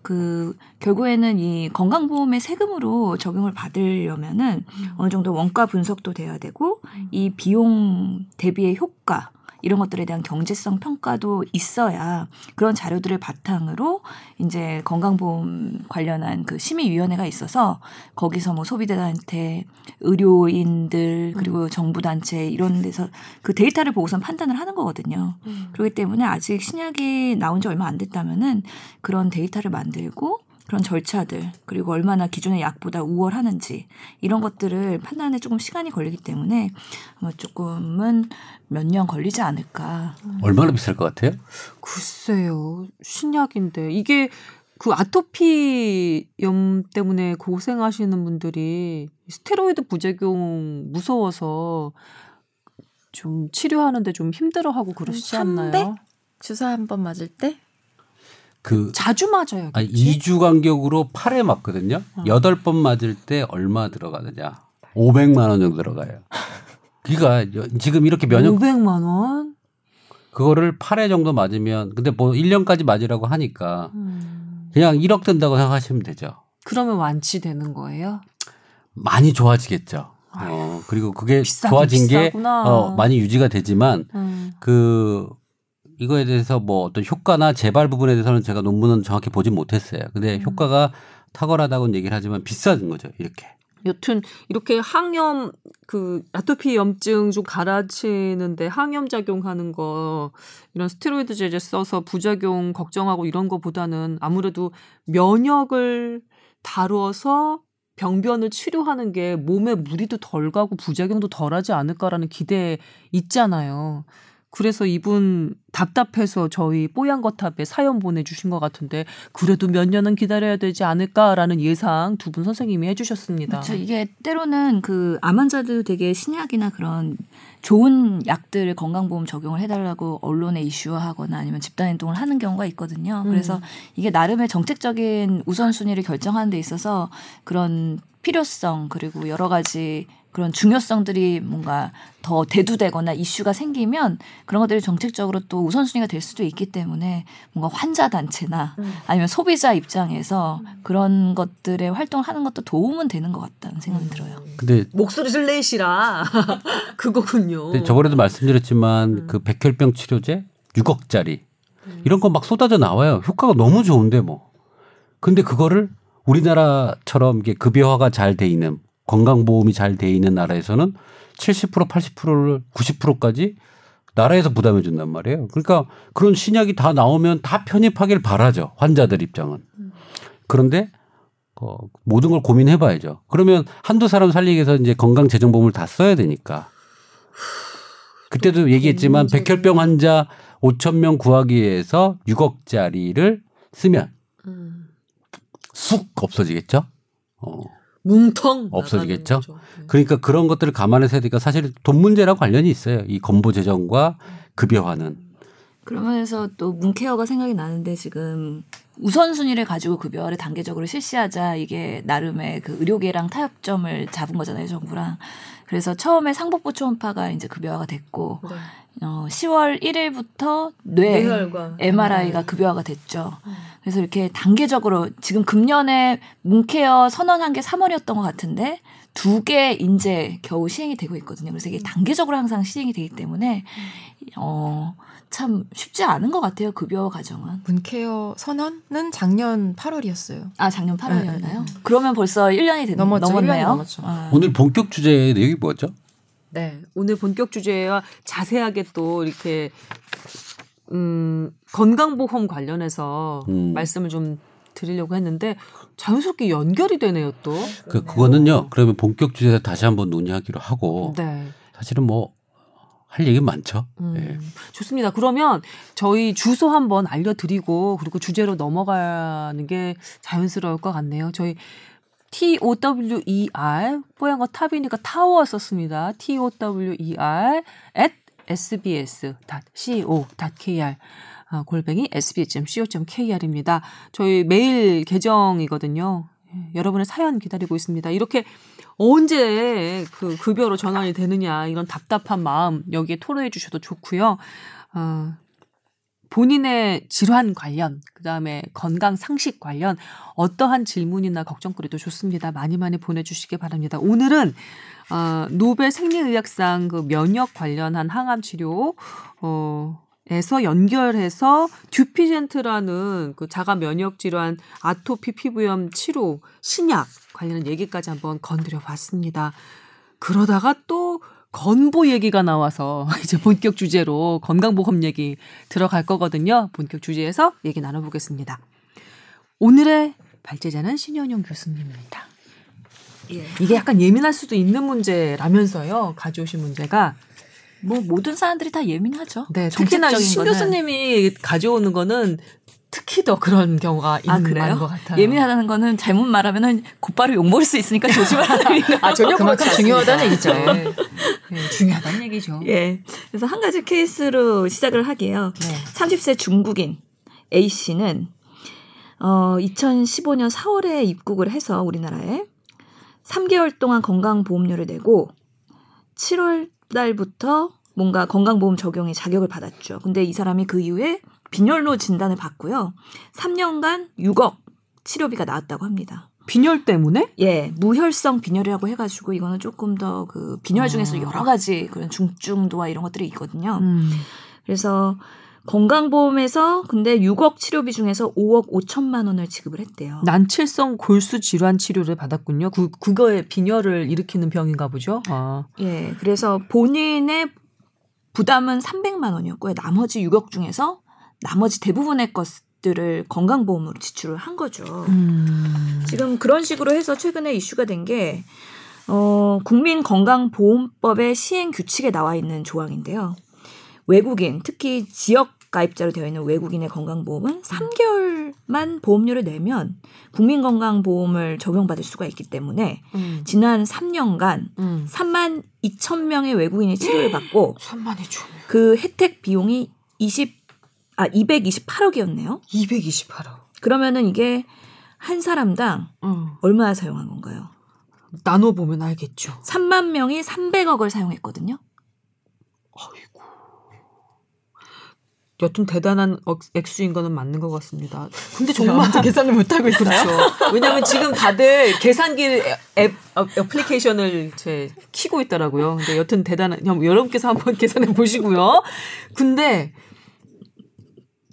그 결국에는 이 건강보험의 세금으로 적용을 받으려면은 어느 정도 원가 분석도 돼야 되고 이 비용 대비의 효과 이런 것들에 대한 경제성 평가도 있어야 그런 자료들을 바탕으로 이제 건강보험 관련한 그 심의위원회가 있어서 거기서 뭐 소비자한테 의료인들 그리고 정부 단체 이런 데서 그 데이터를 보고선 판단을 하는 거거든요. 그렇기 때문에 아직 신약이 나온 지 얼마 안 됐다면은 그런 데이터를 만들고 그런 절차들 그리고 얼마나 기존의 약보다 우월하는지 이런 것들을 판단에 조금 시간이 걸리기 때문에 아마 조금은 몇 년 걸리지 않을까. 얼마나 비쌀 것 같아요? 글쎄요. 신약인데 이게 그 아토피염 때문에 고생하시는 분들이 스테로이드 부작용 무서워서 좀 치료하는데 좀 힘들어하고 그러시지 않나요? 주사 한 번 맞을 때 그 자주 맞아요. 아니 2주 간격으로 8회 맞거든요. 여덟 번 맞을 때 얼마 들어가느냐? 500만 원 정도 들어가요. 그러니까 여- 지금 이렇게 면역 500만 원? 그거를 8회 정도 맞으면 근데 뭐 1년까지 맞으라고 하니까 음. 그냥 1억 든다고 생각하시면 되죠. 그러면 완치되는 거예요? 많이 좋아지겠죠. 어, 그리고 그게 좋아진 게 비싸구나. 어, 많이 유지가 되지만 음. 그 이거에 대해서 뭐 어떤 효과나 재발 부분에 대해서는 제가 논문은 정확히 보진 못했어요. 근데 음. 효과가 탁월하다고는 얘기를 하지만 비싼 거죠. 이렇게. 여튼 이렇게 항염 그 아토피 염증 좀 가라치는데 항염 작용하는 거 이런 스테로이드 제제 써서 부작용 걱정하고 이런 거보다는 아무래도 면역을 다루어서 병변을 치료하는 게 몸에 무리도 덜 가고 부작용도 덜하지 않을까라는 기대 있잖아요. 그래서 이분 답답해서 저희 뽀얀거탑에 사연 보내주신 것 같은데 그래도 몇 년은 기다려야 되지 않을까라는 예상 두 분 선생님이 해주셨습니다. 그렇죠. 이게 때로는 그 암 환자들 되게 신약이나 그런 좋은 약들을 건강보험 적용을 해달라고 언론에 이슈화하거나 아니면 집단행동을 하는 경우가 있거든요. 그래서 이게 나름의 정책적인 우선순위를 결정하는 데 있어서 그런 필요성 그리고 여러 가지 그런 중요성들이 뭔가 더 대두되거나 이슈가 생기면 그런 것들이 정책적으로 또 우선순위가 될 수도 있기 때문에 뭔가 환자 단체나 아니면 소비자 입장에서 그런 것들에 활동하는 것도 도움은 되는 것 같다는 생각이 들어요. 근데 목소리를 내시라 <laughs> 그거군요. 근데 저번에도 말씀드렸지만 그 백혈병 치료제 6억짜리 이런 거 막 쏟아져 나와요. 효과가 너무 좋은데 뭐. 근데 그거를 우리나라처럼 이게 급여화가 잘 돼 있는 건강보험이 잘 돼 있는 나라에서는 70% 80%를 90%까지 나라에서 부담해 준단 말이에요. 그러니까 그런 신약이 다 나오면 다 편입하길 바라죠. 환자들 입장은. 그런데 어, 모든 걸 고민해 봐야죠. 그러면 한두 사람 살리기 위해서 이제 건강 재정보험을 다 써야 되니까. 그때도 얘기했지만 백혈병 환자 5천 명 구하기 위해서 6억짜리를 쓰면 음. 쑥 없어지겠죠. 어. 뭉텅 없어지겠죠? 네. 그러니까 그런 것들을 감안해서 해야 되니까 사실 돈 문제랑 관련이 있어요. 이 건보 재정과 급여화는. 그러면서 또 문케어가 생각이 나는데 지금 우선순위를 가지고 급여를 단계적으로 실시하자 이게 나름의 그 의료계랑 타협점을 잡은 거잖아요, 정부랑. 그래서 처음에 상복부 초음파가 이제 급여화가 됐고 어, 10월 1일부터 뇌 뇌혈관. MRI가 급여화가 됐죠. 그래서 이렇게 단계적으로 지금 금년에 문케어 선언한 게 3월이었던 것 같은데 두개 이제 겨우 시행이 되고 있거든요. 그래서 이게 단계적으로 항상 시행이 되기 때문에 어, 참 쉽지 않은 것 같아요. 급여 과정은. 문케어 선언은 작년 8월이었어요. 아 작년 8월이었나요? 그러면 벌써 1년이 됐, 넘었죠. 넘었네요. 1년이 넘었죠. 아. 오늘 본격 주제 내용이 뭐죠? 네. 오늘 본격 주제와 자세하게 또 이렇게 음, 건강보험 관련해서 음. 말씀을 좀 드리려고 했는데 자연스럽게 연결이 되네요, 또. 그 그거는요. 그러면 본격 주제 다시 한번 논의하기로 하고 네. 사실은 뭐 할 얘기 많죠. 음, 예. 좋습니다. 그러면 저희 주소 한번 알려드리고 그리고 주제로 넘어가는 게 자연스러울 것 같네요. 저희 T O W E R 뽀얀 거 탑이니까 타워 썼습니다. T O W E R at sbs.co.kr 아, 골뱅이 sbs.co.kr입니다. 저희 메일 계정이거든요. 예, 여러분의 사연 기다리고 있습니다. 이렇게 언제 그 급여로 전환이 되느냐 이런 답답한 마음 여기에 토로해 주셔도 좋고요. 어, 본인의 질환 관련, 그 다음에 건강 상식 관련 어떠한 질문이나 걱정거리도 좋습니다. 많이 많이 보내주시기 바랍니다. 오늘은 어, 노벨 생리의학상 그 면역 관련한 항암 치료 어, 에서 연결해서 듀피젠트라는 그 자가 면역 질환 아토피 피부염 치료 신약 관련한 얘기까지 한번 건드려 봤습니다. 그러다가 또 건보 얘기가 나와서 <laughs> 이제 본격 주제로 건강보험 얘기 들어갈 거거든요. 본격 주제에서 얘기 나눠보겠습니다. 오늘의 발제자는 신현용 교수님입니다. 예. 이게 약간 예민할 수도 있는 문제라면서요. 가져오신 문제가 뭐 모든 사람들이 다 예민하죠. 네, 특히나 신 거는. 교수님이 가져오는 거는 특히 더 그런 경우가 있는 아 그래요? 것 같아요. 예민하다는 거는 잘못 말하면은 곧바로 욕 먹을 수 있으니까 <laughs> 조심하라는 얘기가 아 전혀 그만큼 중요하다는 않습니다. 얘기죠. 네. 네, 중요하다는 얘기죠. 예. 그래서 한 가지 케이스로 시작을 하게요. 네. 30세 중국인 A 씨는 어 2015년 4월에 입국을 해서 우리나라에 3개월 동안 건강보험료를 내고 7월 달부터 뭔가 건강보험 적용의 자격을 받았죠. 근데 이 사람이 그 이후에 빈혈로 진단을 받고요. 3년간 6억 치료비가 나왔다고 합니다. 빈혈 때문에? 예, 무혈성 빈혈이라고 해가지고 이거는 조금 더 그 빈혈 중에서 여러 가지 그런 중증도와 이런 것들이 있거든요. 음. 그래서 건강보험에서 근데 6억 치료비 중에서 5억 5천만 원을 지급을 했대요. 난치성 골수 질환 치료를 받았군요. 그 그거에 빈혈을 일으키는 병인가 보죠. 아. 예, 그래서 본인의 부담은 300만 원이었고요. 나머지 6억 중에서 나머지 대부분의 것들을 건강보험으로 지출을 한 거죠. 음. 지금 그런 식으로 해서 최근에 이슈가 된 게 어, 국민건강보험법의 시행 규칙에 나와 있는 조항인데요. 외국인, 특히 지역 가입자로 되어 있는 외국인의 건강보험은 3개월만 보험료를 내면 국민건강보험을 적용받을 수가 있기 때문에 음. 지난 3년간 음. 3만 2천 명의 외국인이 치료를 받고 3만이 좀그 혜택 비용이 20, 아, 228억이었네요. 228억. 그러면은 이게 한 사람당 음. 얼마나 사용한 건가요? 나눠 보면 알겠죠. 3만 명이 300억을 사용했거든요. 아이고. 여튼 대단한 억- 액수인 거는 맞는 것 같습니다. 근데 정말 <laughs> 계산을 못 하고 있어요. 그렇죠. 왜냐하면 지금 다들 계산기 앱 어, 애플리케이션을 제 키고 있더라고요. 근데 여튼 대단한 형, 여러분께서 한번 <laughs> 계산해 보시고요. 근데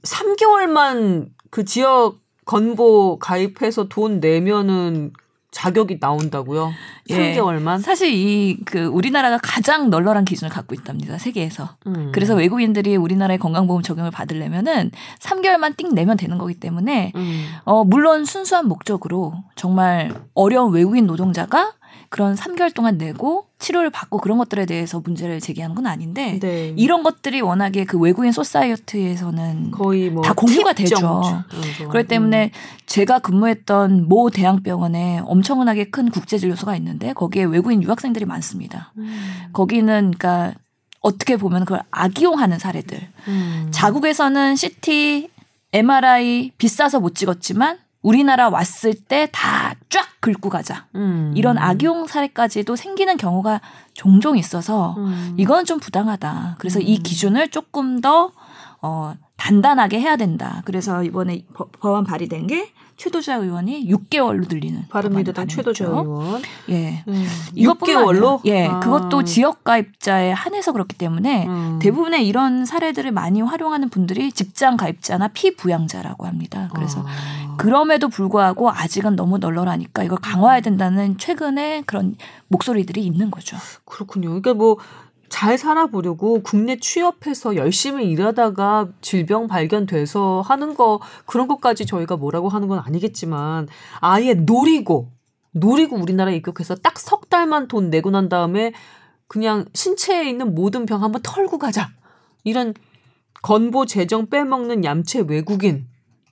3개월만 그 지역 건보 가입해서 돈 내면은 자격이 나온다고요. 예. 3개월만. 사실 이 그 우리나라가 가장 널널한 기준을 갖고 있답니다. 세계에서. 음. 그래서 외국인들이 우리나라의 건강보험 적용을 받으려면은 3개월만 띵 내면 되는 거기 때문에 음. 어 물론 순수한 목적으로 정말 어려운 외국인 노동자가 그런 3개월 동안 내고 치료를 받고 그런 것들에 대해서 문제를 제기하는 건 아닌데 네. 이런 것들이 워낙에 그 외국인 소사이어티에서는 거의 뭐 다 공유가 팁 되죠. 정도. 그렇기 때문에 제가 근무했던 모 대학병원에 엄청나게 큰 국제 진료소가 있는데 거기에 외국인 유학생들이 많습니다. 음. 거기는 그러니까 어떻게 보면 그걸 악이용하는 사례들. 음. 자국에서는 CT MRI 비싸서 못 찍었지만 우리나라 왔을 때 다 쫙 긁고 가자. 음. 이런 악용 사례까지도 생기는 경우가 종종 있어서 음. 이건 좀 부당하다. 그래서 이 기준을 조금 더 어, 단단하게 해야 된다. 그래서 이번에 법- 법안 발의된 게 최도자 의원이 6개월로 늘리는 바른미래당 최도자. 의원. 예. 음. 이것뿐만 6개월로? 아니라- 예, 아. 그것도 지역 가입자에 한해서 그렇기 때문에 음. 대부분의 이런 사례들을 많이 활용하는 분들이 직장 가입자나 피부양자라고 합니다. 그래서 아. 그럼에도 불구하고 아직은 너무 널널하니까 이걸 강화해야 된다는 최근에 그런 목소리들이 있는 거죠. 그렇군요. 그러니까 뭐 잘 살아보려고 국내 취업해서 열심히 일하다가 질병 발견돼서 하는 거 그런 것까지 저희가 뭐라고 하는 건 아니겠지만 아예 노리고 노리고 우리나라에 입국해서 딱 석 달만 돈 내고 난 다음에 그냥 신체에 있는 모든 병 한번 털고 가자. 이런 건보 재정 빼먹는 얌체 외국인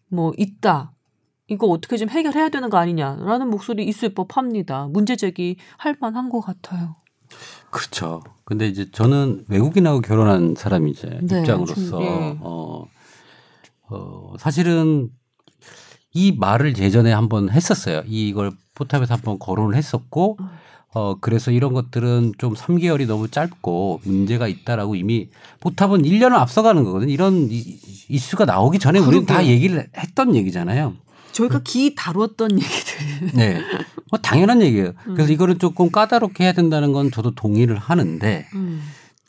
뭐 있다. 이거 어떻게 좀 해결해야 되는 거 아니냐라는 목소리 있을 법합니다. 문제 제기 할 만한 것 같아요. 그렇죠. 근데 이제 저는 외국인하고 결혼한 사람이 이제 네, 입장으로서 좀, 예. 어, 어, 사실은 이 말을 예전에 한번 했었어요. 이걸 포탑에서 한번 거론을 했었고 어, 그래서 이런 것들은 좀 3개월이 너무 짧고 문제가 있다라고 이미 포탑은 1년을 앞서가는 거거든요. 이런 이, 이슈가 나오기 전에 우리는 다. 얘기를 했던 얘기잖아요. 저희가 기 다뤘던 <laughs> 얘기들. 네. 뭐 당연한 얘기예요. 음. 그래서 이거를 조금 까다롭게 해야 된다는 건 저도 동의를 하는데 음.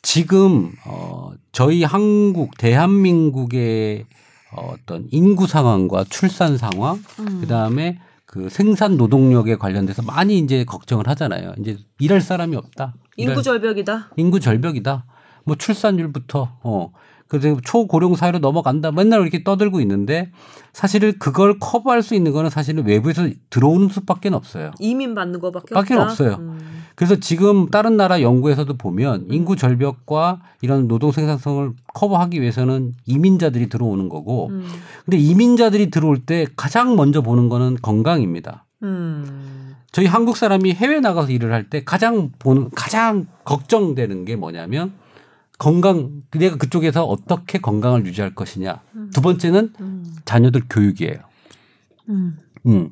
지금 어 저희 한국 대한민국의 어, 어떤 인구 상황과 출산 상황 음. 그다음에 그 생산 노동력에 관련돼서 많이 이제 걱정을 하잖아요. 이제 일할 사람이 없다. 인구 절벽이다. 인구 절벽이다. 뭐 출산율부터 어 그래서 초고령 사회로 넘어간다. 맨날 이렇게 떠들고 있는데 사실은 그걸 커버할 수 있는 거는 사실은 외부에서 들어오는 수밖에 없어요. 이민 받는 거밖에 밖에. 없어요. 음. 그래서 지금 다른 나라 연구에서도 보면 인구 절벽과 이런 노동 생산성을 커버하기 위해서는 이민자들이 들어오는 거고 음. 근데 이민자들이 들어올 때 가장 먼저 보는 거는 건강입니다. 음. 저희 한국 사람이 해외 나가서 일을 할 때 가장 보는 가장 걱정되는 게 뭐냐면 건강 내가 그쪽에서 어떻게 건강을 유지할 것이냐. 두 번째는 음. 자녀들 교육이에요. 음. 음.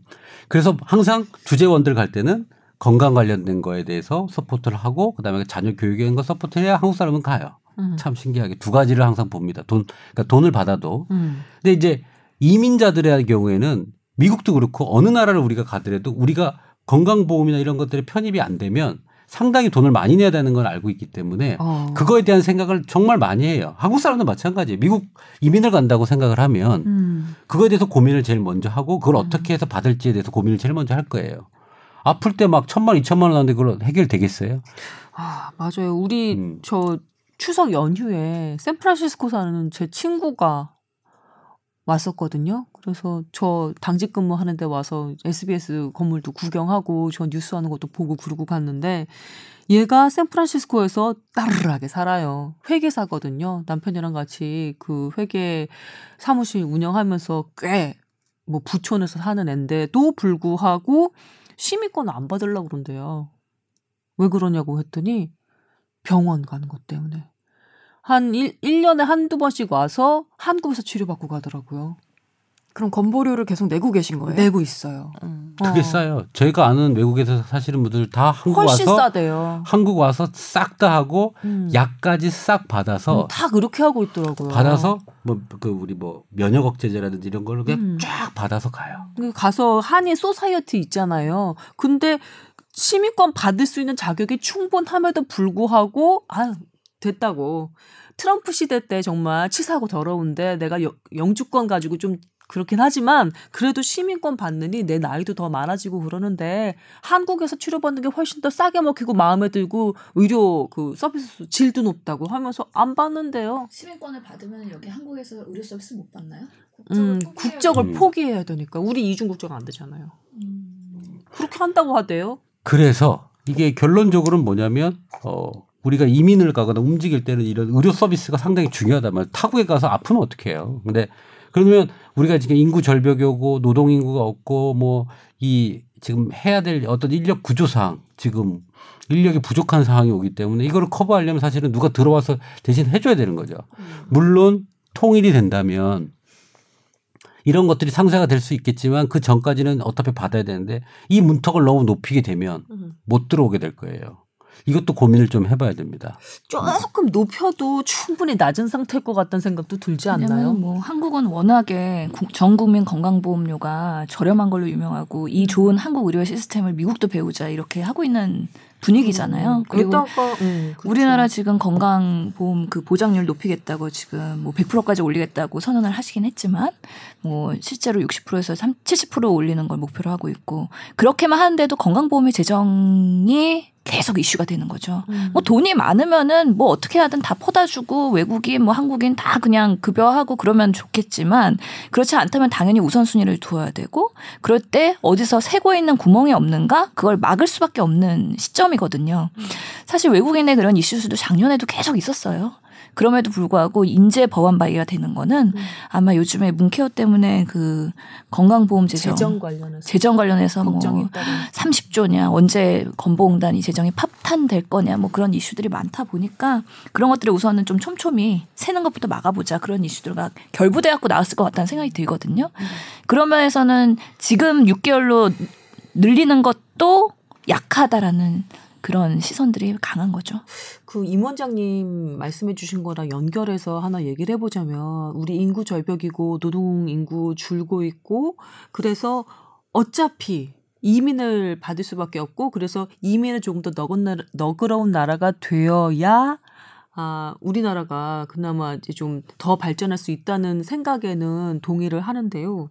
그래서 항상 주재원들 갈 때는 건강 관련된 거에 대해서 서포트를 하고 그다음에 자녀 교육에 있는 거 서포트해야 한국 사람은 가요. 음. 참 신기하게 두 가지를 항상 봅니다. 돈 그러니까 돈을 받아도. 음. 근데 이제 이민자들의 경우에는 미국도 그렇고 어느 나라를 우리가 가더라도 우리가 건강보험이나 이런 것들이 편입이 안 되면 상당히 돈을 많이 내야 되는 걸 알고 있기 때문에 어. 그거에 대한 생각을 정말 많이 해요. 한국 사람도 마찬가지예요. 미국 이민을 간다고 생각을 하면 음. 그거에 대해서 고민을 제일 먼저 하고 그걸 어떻게 해서 받을지에 대해서 고민을 제일 먼저 할 거예요. 아플 때 막 천만, 이천만 원 하는데 그걸 해결되겠어요? 아, 맞아요. 우리 음. 저 추석 연휴에 샌프란시스코 사는 제 친구가 왔었거든요. 그래서 저 당직 근무하는데 와서 SBS 건물도 구경하고 저 뉴스 하는 것도 보고 그러고 갔는데 얘가 샌프란시스코에서 따르르하게 살아요. 회계사거든요. 남편이랑 같이 그 회계 사무실 운영하면서 꽤 뭐 부촌에서 사는 앤데도 불구하고 시민권 안 받으려고 그런대요. 왜 그러냐고 했더니 병원 가는 것 때문에. 한 1, 일년에 한두 번씩 와서 한국에서 치료받고 가더라고요. 그럼 건보료를 계속 내고 계신 거예요? 내고 있어요. 음. 그게 어. 싸요. 저희가 아는 외국에서 사시는 분들 다 한국 훨씬 와서 싸대요. 한국 와서 싹 다 하고 음. 약까지 싹 받아서 음, 다 그렇게 하고 있더라고요. 받아서 뭐 그 우리 뭐 면역 억제제라든지 이런 거를 그냥 음. 쫙 받아서 가요. 그 가서 한인 society 있잖아요. 근데 시민권 받을 수 있는 자격이 충분함에도 불구하고 아 됐다고 트럼프 시대 때 정말 치사하고 더러운데 내가 여- 영주권 가지고 좀 그렇긴 하지만 그래도 시민권 받느니 내 나이도 더 많아지고 그러는데 한국에서 치료받는 게 훨씬 더 싸게 먹히고 마음에 들고 의료 그 서비스 질도 높다고 하면서 안 받는데요. 시민권을 받으면 여기 한국에서 의료 서비스 못 받나요? 음, 국적을 음. 포기해야 되니까 우리 이중 국적 안 되잖아요. 그렇게 한다고 하대요. 그래서 이게 결론적으로는 뭐냐면 어 우리가 이민을 가거나 움직일 때는 이런 의료 서비스가 상당히 말이에요. 타국에 가서 아프면 어떻게 해요? 근데 그러면 우리가 지금 인구 절벽이 오고 노동 인구가 없고 뭐 이 지금 해야 될 어떤 인력 구조상 지금 인력이 부족한 상황이 오기 때문에 이거를 커버하려면 사실은 누가 들어와서 대신 해줘야 되는 거죠. 물론 통일이 된다면 이런 것들이 상쇄가 될 수 있겠지만 그 전까지는 어차피 받아야 되는데 이 문턱을 너무 높이게 되면 음. 못 들어오게 될 거예요. 이것도 고민을 좀 해봐야 됩니다. 조금 높여도 충분히 낮은 상태일 것 같다는 생각도 들지 않나요? 왜냐면 뭐 한국은 워낙에 국- 전 국민 건강보험료가 저렴한 걸로 유명하고 이 좋은 한국 의료 시스템을 미국도 배우자 이렇게 하고 있는 분위기잖아요. 음, 그리고 그랬다가, 음, 그렇죠. 우리나라 지금 건강보험 그 보장률 높이겠다고 지금 뭐 100%까지 올리겠다고 선언을 하시긴 했지만 뭐 실제로 60%에서 3, 70% 올리는 걸 목표로 하고 있고 그렇게만 하는데도 건강보험의 재정이 계속 이슈가 되는 거죠. 음. 뭐 돈이 많으면은 뭐 어떻게 하든 다 퍼다주고 외국인 뭐 한국인 다 그냥 급여하고 그러면 좋겠지만 그렇지 않다면 당연히 우선순위를 두어야 되고 그럴 때 어디서 새고 있는 구멍이 없는가 그걸 막을 수밖에 없는 시점이거든요. 사실 외국인의 그런 이슈수도 작년에도 계속 있었어요. 그럼에도 불구하고 인재 법안 발의가 되는 거는 아마 요즘에 문케어 때문에 그 건강보험 재정 재정 관련해서 재정 관련해서 뭐 걱정이 따로 30조냐 언제 건보공단이 재정이 파탄될 거냐 뭐 그런 이슈들이 많다 보니까 그런 것들을 우선은 좀 촘촘히 새는 것부터 막아보자. 그런 이슈들과 결부돼 갖고 나왔을 것 같다는 생각이 들거든요. 그런 면에서는 지금 6개월로 늘리는 것도 약하다라는 그런 시선들이 강한 거죠. 그 임 원장님 말씀해 주신 거랑 연결해서 하나 얘기를 해보자면 우리 인구 절벽이고 노동 인구 줄고 있고 그래서 어차피 이민을 받을 수밖에 없고 그래서 이민을 조금 더 너건 나라, 너그러운 나라가 되어야 아 우리나라가 그나마 이제 좀 더 발전할 수 있다는 생각에는 동의를 하는데요.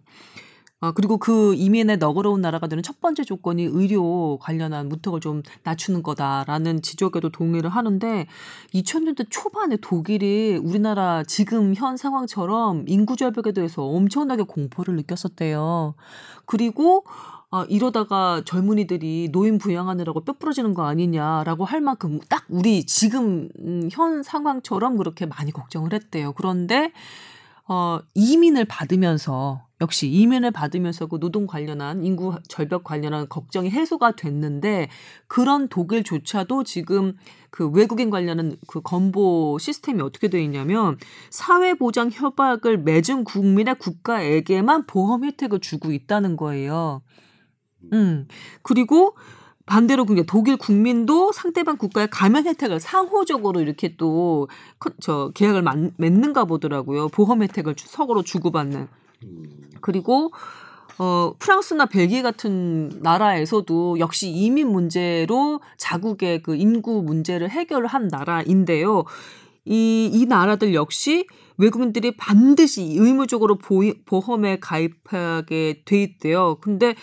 아, 그리고 그 이민의 너그러운 나라가 되는 첫 번째 조건이 의료 관련한 문턱을 좀 낮추는 거다라는 지적에도 동의를 하는데 2000년대 초반에 독일이 우리나라 지금 현 상황처럼 인구 절벽에 대해서 엄청나게 공포를 느꼈었대요. 그리고 아, 이러다가 젊은이들이 노인 부양하느라고 뼈 부러지는 거 아니냐라고 할 만큼 딱 우리 지금 음, 현 상황처럼 그렇게 많이 걱정을 했대요. 그런데 어, 이민을 받으면서 역시 이민을 받으면서 그 노동 관련한 인구 절벽 관련한 걱정이 해소가 됐는데 그런 독일조차도 지금 그 외국인 관련한 그 건보 시스템이 어떻게 되어 있냐면 사회보장 협약을 맺은 국민의 국가에게만 보험 혜택을 주고 있다는 거예요. 음. 그리고 반대로 그게 독일 국민도 상대방 국가의 가면 혜택을 상호적으로 이렇게 또 저 계약을 만- 맺는가 보더라고요. 보험 혜택을 주- 서로 주고받는. 그리고 어 프랑스나 벨기에 같은 나라에서도 역시 이민 문제로 자국의 그 인구 문제를 해결한 나라인데요. 이, 이 나라들 역시 외국인들이 반드시 의무적으로 보험에 가입하게 돼 있대요. 근데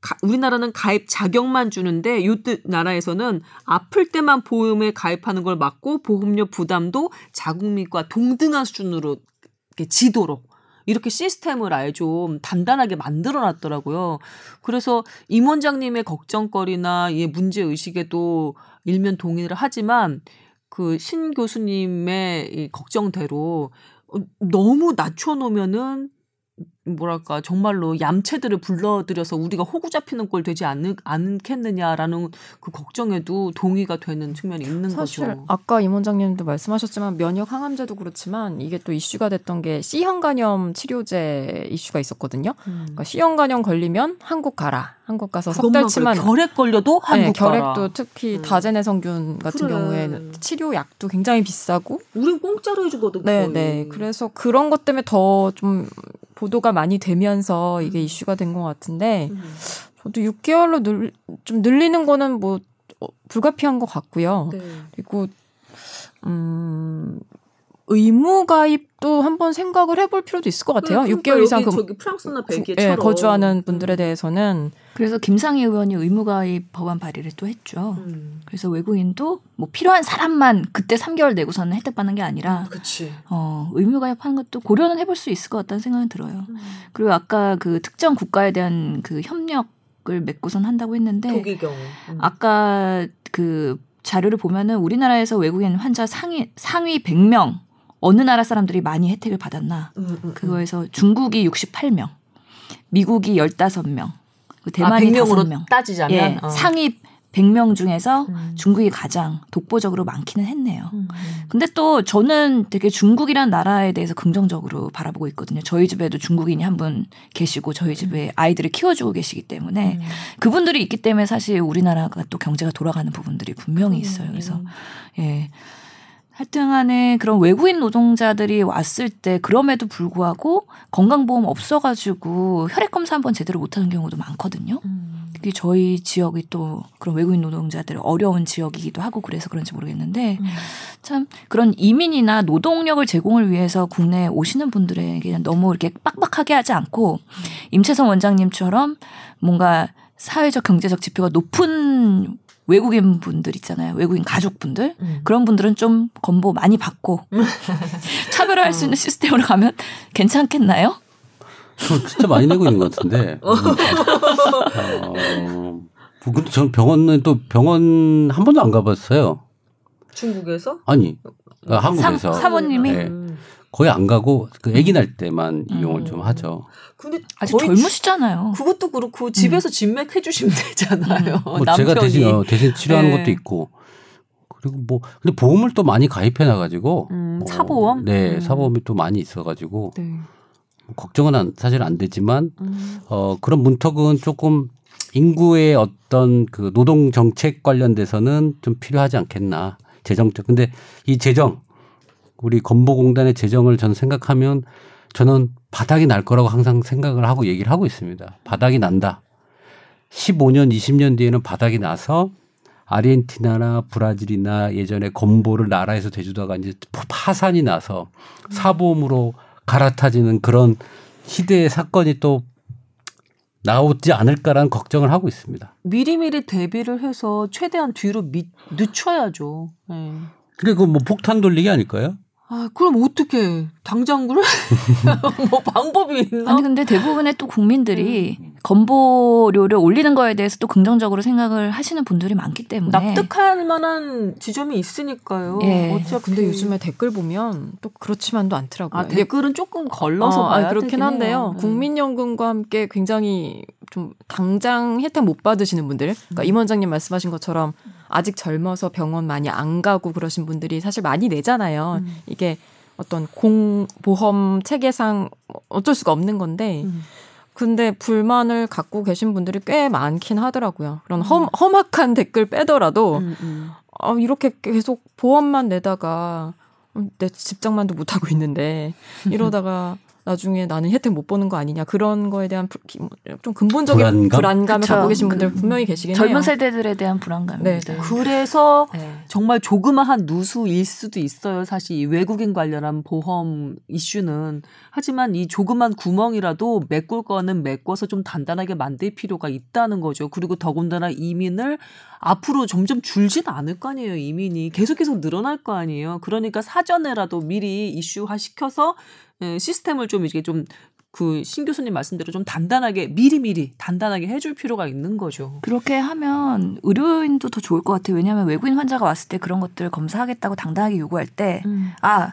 가, 우리나라는 가입 자격만 주는데 요뜻 나라에서는 아플 때만 보험에 가입하는 걸 막고 보험료 부담도 자국민과 동등한 수준으로 이렇게 지도록 이렇게 시스템을 아예 좀 단단하게 만들어 놨더라고요. 그래서 임 원장님의 걱정거리나 이 문제 의식에도 일면 동의를 하지만 그 신 교수님의 이 걱정대로 어, 너무 낮춰 놓으면은 뭐랄까 정말로 얌체들을 불러들여서 우리가 호구 잡히는 꼴 되지 않, 않겠느냐라는 그 걱정에도 동의가 되는 측면이 있는 사실 거죠. 아까 임 원장님도 말씀하셨지만 면역 항암제도 그렇지만 이게 또 이슈가 됐던 게 C형 간염 치료제 이슈가 있었거든요. 음. 그러니까 C형 간염 걸리면 한국 가라. 한국 가서 석 달치만. 결핵 걸려도 한국 네, 가라. 결핵도 특히 음. 다제내성균 같은 그래. 경우에는 치료약도 굉장히 비싸고 우린 공짜로 해주거든. 네. 네. 그래서 그런 것 때문에 더좀 보도가 많이 되면서 이게 이슈가 된 것 같은데 음. 저도 6개월로 늘, 좀 늘리는 거는 뭐 어, 불가피한 것 같고요. 네. 그리고 음 의무 가입도 한번 생각을 해볼 필요도 있을 것 같아요. 그러니까 6개월 이상 그 저기 프랑스나 구- 벨기에처럼 예, 거주하는 분들에 대해서는 그래서 김상희 의원이 의무 가입 법안 발의를 또 했죠. 음. 그래서 외국인도 뭐 필요한 사람만 그때 3개월 내고서는 혜택 받는 게 아니라 그치. 어, 의무 가입하는 것도 고려는 해볼 수 있을 것 같다는 생각이 들어요. 음. 그리고 아까 그 특정 국가에 대한 그 협력 을 맺고선 한다고 했는데 독일 경우. 음. 아까 그 자료를 보면은 우리나라에서 외국인 환자 상위 상위 100명 어느 나라 사람들이 많이 혜택을 받았나? 음, 음, 음. 그거에서 중국이 68명, 미국이 15명, 그 아, 대만이 100명으로 5명. 따지자면 예, 어. 상위 100명 중에서 음. 중국이 가장 독보적으로 많기는 했네요. 음. 근데 또 저는 되게 중국이란 나라에 대해서 긍정적으로 바라보고 있거든요. 저희 집에도 중국인이 한 분 계시고 저희 집에 아이들을 키워주고 계시기 때문에 음. 그분들이 있기 때문에 사실 우리나라가 또 경제가 돌아가는 부분들이 분명히 있어요. 음. 그래서 예. 하여튼 간에 그런 외국인 노동자들이 왔을 때 그럼에도 불구하고 건강보험 없어가지고 혈액 검사 한번 제대로 못하는 경우도 많거든요. 음. 특히 저희 지역이 또 그런 외국인 노동자들 어려운 지역이기도 하고 그래서 그런지 모르겠는데 음. 참 그런 이민이나 노동력을 제공을 위해서 국내에 오시는 분들에게는 너무 이렇게 빡빡하게 하지 않고 임채성 원장님처럼 뭔가 사회적 경제적 지표가 높은 외국인 분들 있잖아요. 외국인 가족분들. 음. 그런 분들은 좀 건보 많이 받고 <laughs> 차별화할 수 있는 시스템으로 가면 괜찮겠나요? 저 진짜 많이 내고 있는 것 같은데. <laughs> 어, 근데 저는 병원은 또 병원 한 번도 안 가봤어요. 중국에서? 아니 한국에서 사- 사모님이? 네. 음. 거의 안 가고 그 아기 날 때만 이용을 음. 좀 하죠. 근데 아직 젊으시잖아요. 그것도 그렇고 집에서 진맥 해주시면 되잖아요. 뭐 남편이. 제가 대신 어, 대신 치료하는 네. 것도 있고 그리고 뭐 근데 보험을 또 많이 가입해 놔가지고 음, 사보험? 네 음. 사보험이 또 많이 있어가지고 네. 걱정은 안, 사실 안 되지만 음. 어 그런 문턱은 조금 인구의 어떤 그 노동 정책 관련돼서는 좀 필요하지 않겠나 재정적 근데 이 재정 우리 건보공단의 재정을 저는 생각하면 저는 바닥이 날 거라고 항상 생각을 하고 얘기를 하고 있습니다. 바닥이 난다. 15년, 20년 뒤에는 바닥이 나서 아르헨티나나 브라질이나 예전에 건보를 나라에서 대주다가 이제 파산이 나서 사보험으로 갈아타지는 그런 시대의 사건이 또 나오지 않을까라는 걱정을 하고 있습니다. 미리미리 대비를 해서 최대한 뒤로 미, 늦춰야죠. 네. 그건 뭐 폭탄 돌리기 아닐까요? 아, 그럼 어떻게 당장 그래? <laughs> 뭐 방법이 있나? 아니 근데 대부분의 또 국민들이 건보료를 올리는 거에 대해서 또 긍정적으로 생각을 하시는 분들이 많기 때문에 납득할 만한 지점이 있으니까요. 예. 어차피 근데 요즘에 댓글 보면 또 그렇지만도 않더라고요. 아, 댓글은 조금 걸러서 어, 봐야 아, 그렇긴 한데요. 해요. 네. 국민연금과 함께 굉장히 좀 당장 혜택 못 받으시는 분들, 그러니까 임 원장님 말씀하신 것처럼 아직 젊어서 병원 많이 안 가고 그러신 분들이 사실 많이 내잖아요. 음. 이게 어떤 공보험 체계상 어쩔 수가 없는 건데, 음. 근데 불만을 갖고 계신 분들이 꽤 많긴 하더라고요. 그런 험, 험악한 댓글 빼더라도 음, 음. 아, 이렇게 계속 보험만 내다가 내 집장만도 못 하고 있는데 이러다가 <laughs> 나중에 나는 혜택 못 보는 거 아니냐 그런 거에 대한 불- 기- 좀 근본적인 불안감? 을 그쵸. 갖고 계신 분들 그 분명히 계시긴 젊은 해요. 세대들에 대한 불안감입니다. 네, 네. 그래서 네. 정말 조그마한 누수일 수도 있어요. 사실 이 외국인 관련한 보험 이슈는 하지만 이 조그만 구멍이라도 메꿀 거는 메꿔서 좀 단단하게 만들 필요가 있다는 거죠. 그리고 더군다나 이민을 앞으로 점점 줄진 않을 거 아니에요. 이민이 계속 계속 늘어날 거 아니에요. 그러니까 사전에라도 미리 이슈화 시켜서 예, 시스템을 좀 이게 좀 그신 교수님 말씀대로 좀 단단하게 미리미리 단단하게 해줄 필요가 있는 거죠. 그렇게 하면 의료인도 더 좋을 것 같아요. 왜냐하면 외국인 환자가 왔을 때 그런 것들을 검사하겠다고 당당하게 요구할 때, 음. 아,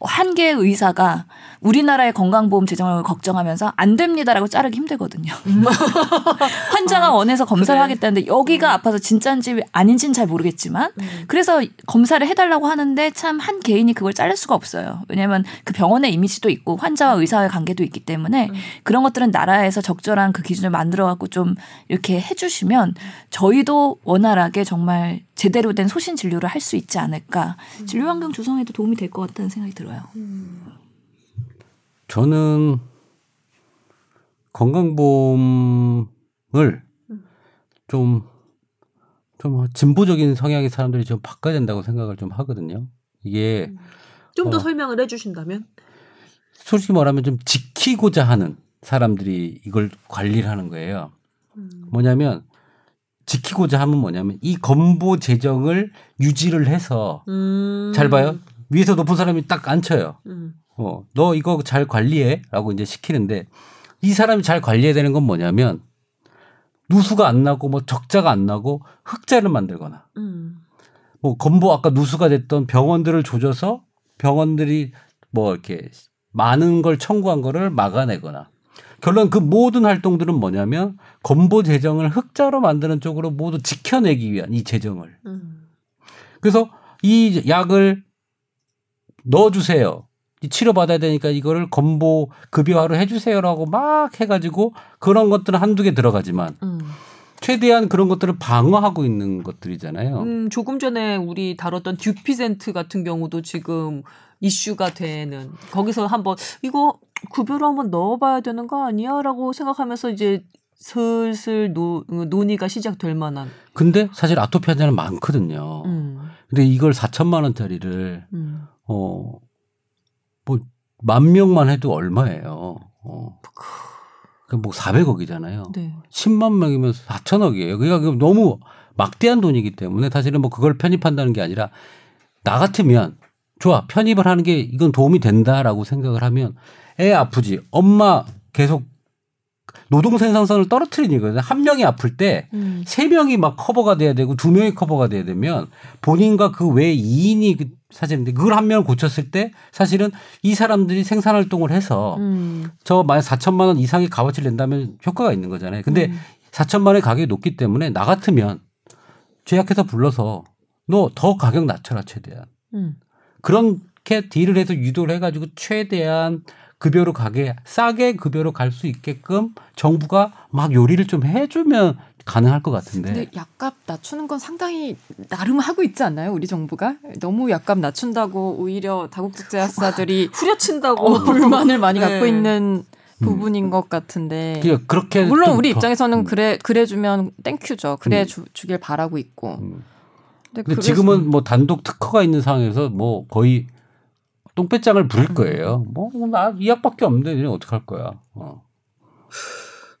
한 개의 의사가 우리나라의 건강보험 재정을 걱정하면서 안 됩니다라고 자르기 힘들거든요. <laughs> 환자가 원해서 검사를 그래. 하겠다는데 여기가 아파서 진짜인지 아닌지는 잘 모르겠지만 그래서 검사를 해달라고 하는데 참 한 개인이 그걸 자를 수가 없어요. 왜냐하면 그 병원의 이미지도 있고 환자와 의사의 관계도 있기 때문에 그런 것들은 나라에서 적절한 그 기준을 만들어 갖고 좀 이렇게 해주시면 저희도 원활하게 정말 제대로 된 소신 진료를 할 수 있지 않을까. 진료 환경 조성에도 도움이 될 것 같다는 생각이 들어요. 저는 건강보험을 좀, 좀 진보적인 성향의 사람들이 좀 바꿔야 된다고 생각을 좀 하거든요. 이게 좀더 어. 설명을 해주신다면? 솔직히 말하면 좀 지키고자 하는 사람들이 이걸 관리를 하는 거예요. 뭐냐면 지키고자 하면 뭐냐면 이 건보 재정을 유지를 해서 음. 잘 봐요. 위에서 높은 사람이 딱 앉혀요. 음. 어, 너 이거 잘 관리해. 라고 이제 시키는데 이 사람이 잘 관리해야 되는 건 뭐냐면 누수가 안 나고 뭐 적자가 안 나고 흑자를 만들거나 음. 뭐 건보 아까 누수가 됐던 병원들을 조져서 병원들이 뭐 이렇게 많은 걸 청구한 거를 막아내거나 결론 그 모든 활동들은 뭐냐면 건보 재정을 흑자로 만드는 쪽으로 모두 지켜내기 위한 이 재정을. 음. 그래서 이 약을 넣어주세요. 이 치료받아야 되니까 이거를 건보 급여화로 해주세요라고 막 해가지고 그런 것들은 한두 개 들어가지만 음. 최대한 그런 것들을 방어하고 있는 것들이잖아요. 음, 조금 전에 우리 다뤘던 듀피젠트 같은 경우도 지금 이슈가 되는 거기서 한번 이거 급여로 한번 넣어봐야 되는 거 아니야 라고 생각하면서 이제 슬슬 노, 논의가 시작될 만한. 근데 사실 아토피 환자는 많거든요. 음, 근데 이걸 4천만 원짜리를 음. 어, 뭐, 만 명만 해도 얼마예요. 어. 그뭐 400억이잖아요. 네. 10만 명이면 4천억이에요. 그러니까 너무 막대한 돈이기 때문에 사실은 뭐 그걸 편입한다는 게 아니라 나 같으면 좋아. 편입을 하는 게 이건 도움이 된다라고 생각을 하면 애 아프지. 엄마 계속 노동 생산성을 떨어뜨리는 거거든요. 한 명이 아플 때 음. 세 명이 막 커버가 돼야 되고 두 명이 커버가 돼야 되면 본인과 그 외 2인이 그 사실인데 그걸 한 명을 고쳤을 때 사실은 이 사람들이 생산 활동을 해서 음. 저 만약 4천만 원 이상의 값어치를 낸다면 효과가 있는 거잖아요. 근데 음. 4천만 원의 가격이 높기 때문에 나 같으면 제약회사 불러서 너 더 가격 낮춰라 최대한. 음. 그렇게 딜을 해서 유도를 해가지고 최대한 급여로 가게 싸게 급여로 갈 수 있게끔 정부가 막 요리를 좀 해주면 가능할 것 같은데. 근데 약값 낮추는 건 상당히 나름 하고 있지 않나요? 우리 정부가 너무 약값 낮춘다고 오히려 다국적 제약사들이 <laughs> 후려친다고 어, 불만을 많이 네. 갖고 있는 부분인 것 같은데. 그렇게 물론 좀 우리 더- 입장에서는 음. 그래 그래 주면 thank you죠. 그래 음. 주, 주길 바라고 있고. 음. 근데, 지금은 뭐 단독 특허가 있는 상황에서 뭐 거의 똥배짱을 부릴 거예요. 뭐 나 이 약밖에 없는데 이제 어떡할 거야. 어.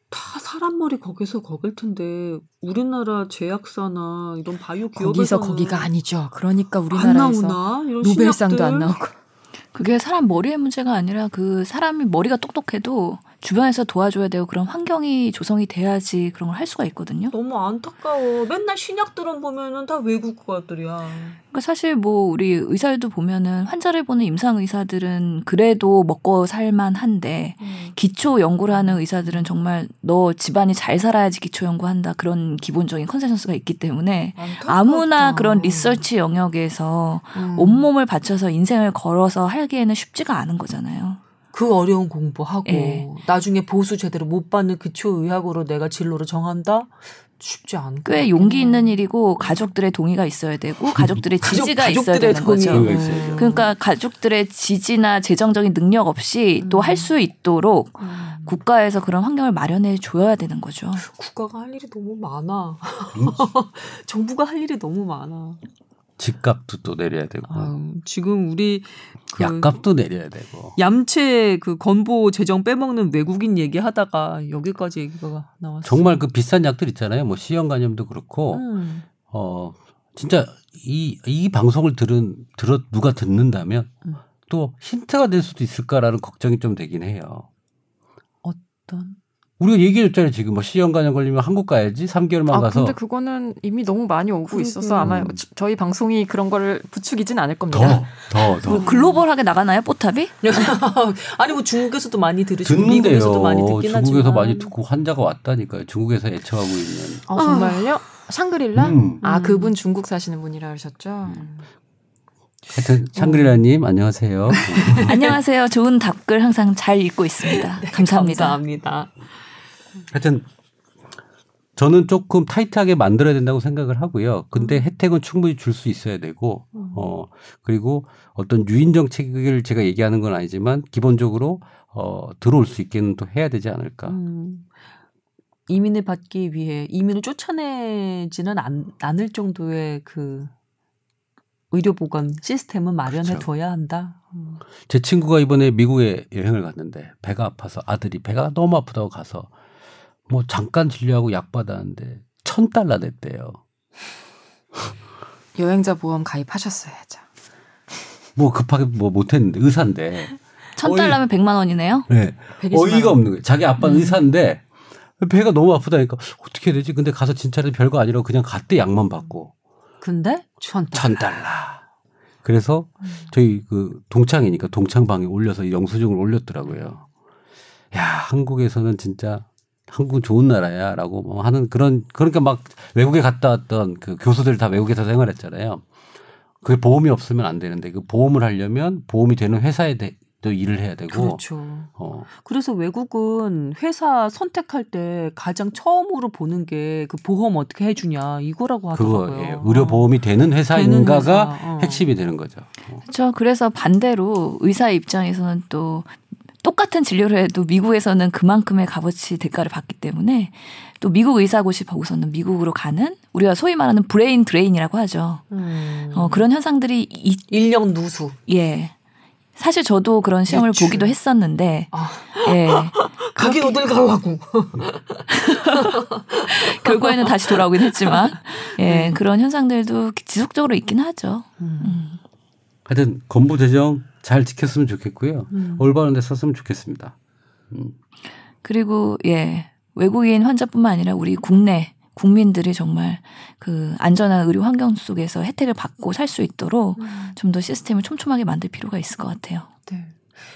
다 사람 머리 거기서 거길 텐데 우리나라 제약사나 이런 바이오 기업에서는 거기서 거기가 아니죠. 그러니까 안 우리나라에서 나오나 이런 노벨상도 안 신약들? 나오고. 그게 사람 머리의 문제가 아니라 그 사람이 머리가 똑똑해도 주변에서 도와줘야 되고 그런 환경이 조성이 돼야지 그런 걸 할 수가 있거든요. 너무 안타까워. 맨날 신약들은 보면은 다 외국 것들이야. 그러니까 사실 뭐 우리 의사들도 보면은 환자를 보는 임상 의사들은 그래도 먹고 살만한데 기초 연구를 하는 의사들은 정말 너 집안이 잘 살아야지 기초 연구한다 그런 기본적인 consensus가 있기 때문에 안타깝다. 아무나 그런 리서치 영역에서 음. 온몸을 바쳐서 인생을 걸어서 하기에는 쉽지가 않은 거잖아요. 그 어려운 공부하고 예. 나중에 보수 제대로 못 받는 기초의학으로 내가 진로를 정한다? 쉽지 않고. 꽤 용기 있는 일이고 가족들의 동의가 있어야 되고 가족들의 가족- 지지가 있어야 가족들의 되는. 거죠. 있어야죠. 그러니까 가족들의 지지나 재정적인 능력 없이 또할 수 있도록 음. 국가에서 그런 환경을 마련해 줘야 되는 거죠. 국가가 할 일이 너무 많아. <laughs> 정부가 할 일이 너무 많아. 집값도 또 내려야 되고 아유, 지금 우리 그 약값도 내려야 되고 얌체 그 건보 재정 빼먹는 외국인 얘기하다가 여기까지 얘기가 나왔어. 정말 그 비싼 약들 있잖아요. 뭐 C형 간염도 그렇고 음. 어 진짜 이 이 방송을 들은 들어 누가 듣는다면 음. 또 힌트가 될 수도 있을까라는 걱정이 좀 되긴 해요. 어떤 우리가 얘기했잖아요. 지금 뭐 간염 걸리면 한국 가야지 3개월만 아 가서 근데 그거는 이미 너무 많이 오고 그러게. 있어서 아마 음. 저- 저희 방송이 그런 거를 부추기진 않을 겁니다. 더 더 더 뭐 글로벌하게 나가나요, 포탑이? <laughs> 아니 뭐 중국에서도 많이 들으시고 듣는데요. 미국에서도 많이 듣긴 중국에서 하지만 많이 듣고 환자가 왔다니까요. 중국에서 애청하고 있는. 아 정말요? 샹그릴라? 음. 아 음. 그분 중국 사시는 분이라 그러셨죠. 하여튼 샹그리라님 안녕하세요. <laughs> 안녕하세요. 좋은 답글 항상 잘 읽고 있습니다. 감사합니다. 감사합니다. 하여튼 저는 조금 타이트하게 만들어야 된다고 생각을 하고요. 근데 혜택은 충분히 줄 수 있어야 되고, 어, 그리고 어떤 유인 정책을 제가 얘기하는 건 아니지만 기본적으로 어, 들어올 수 있게는 또 해야 되지 않을까. 음. 이민을 받기 위해 이민을 쫓아내지는 않, 않을 정도의 그 의료보건 시스템은 마련해 그렇죠. 둬야 한다. 음. 제 친구가 이번에 미국에 여행을 갔는데 배가 아파서 아들이 배가 너무 아프다고 가서 뭐 잠깐 진료하고 약 받았는데 천 달러 냈대요. <laughs> 여행자 보험 가입하셨어야죠. 뭐 급하게 뭐 못했는데 의사인데. 천 어이. 달러면 백만 원이네요. 네. 120만 어이가 원. 없는 거예요. 자기 아빠는 의사인데 배가 너무 아프다니까 어떻게 해야 되지? 근데 가서 진찰해도 별거 아니라고 그냥 갔대 약만 받고 근데 천천 달러. 그래서 저희 그 동창이니까 동창방에 올려서 영수증을 올렸더라고요. 야 한국에서는 진짜 한국은 좋은 나라야라고 뭐 하는 그런 그러니까 막 외국에 갔다 왔던 그 교수들 다 외국에서 생활했잖아요. 그게 보험이 없으면 안 되는데 그 보험을 하려면 보험이 되는 회사에 대, 또 일을 해야 되고 그렇죠. 어, 그래서 외국은 회사 선택할 때 가장 처음으로 보는 게 그 보험 어떻게 해주냐 이거라고 하더라고요. 그거 예, 의료 보험이 되는 회사인가가 회사, 어. 핵심이 되는 거죠. 어. 그렇죠. 그래서 반대로 의사 입장에서는 또 똑같은 진료를 해도 미국에서는 그만큼의 값어치 대가를 받기 때문에 또 미국 의사 고시 보고서는 미국으로 가는 우리가 소위 말하는 brain drain이라고 하죠. 음. 어, 그런 현상들이 이, 인력 누수. 예. 사실 저도 그런 시험을 매출. 보기도 했었는데, 아. 예. <laughs> 가긴 어딜 가고. <laughs> 결과에는 다시 돌아오긴 했지만, 네. <laughs> 예. 그런 현상들도 지속적으로 있긴 하죠. 하여튼 건보 재정 잘 지켰으면 좋겠고요. 음. 올바른 데 썼으면 좋겠습니다. 그리고, 예. 외국인 환자뿐만 아니라 우리 국내 국민들이 정말 그 안전한 의료 환경 속에서 혜택을 받고 살 수 있도록 좀더 시스템을 촘촘하게 만들 필요가 있을 것 같아요. 네.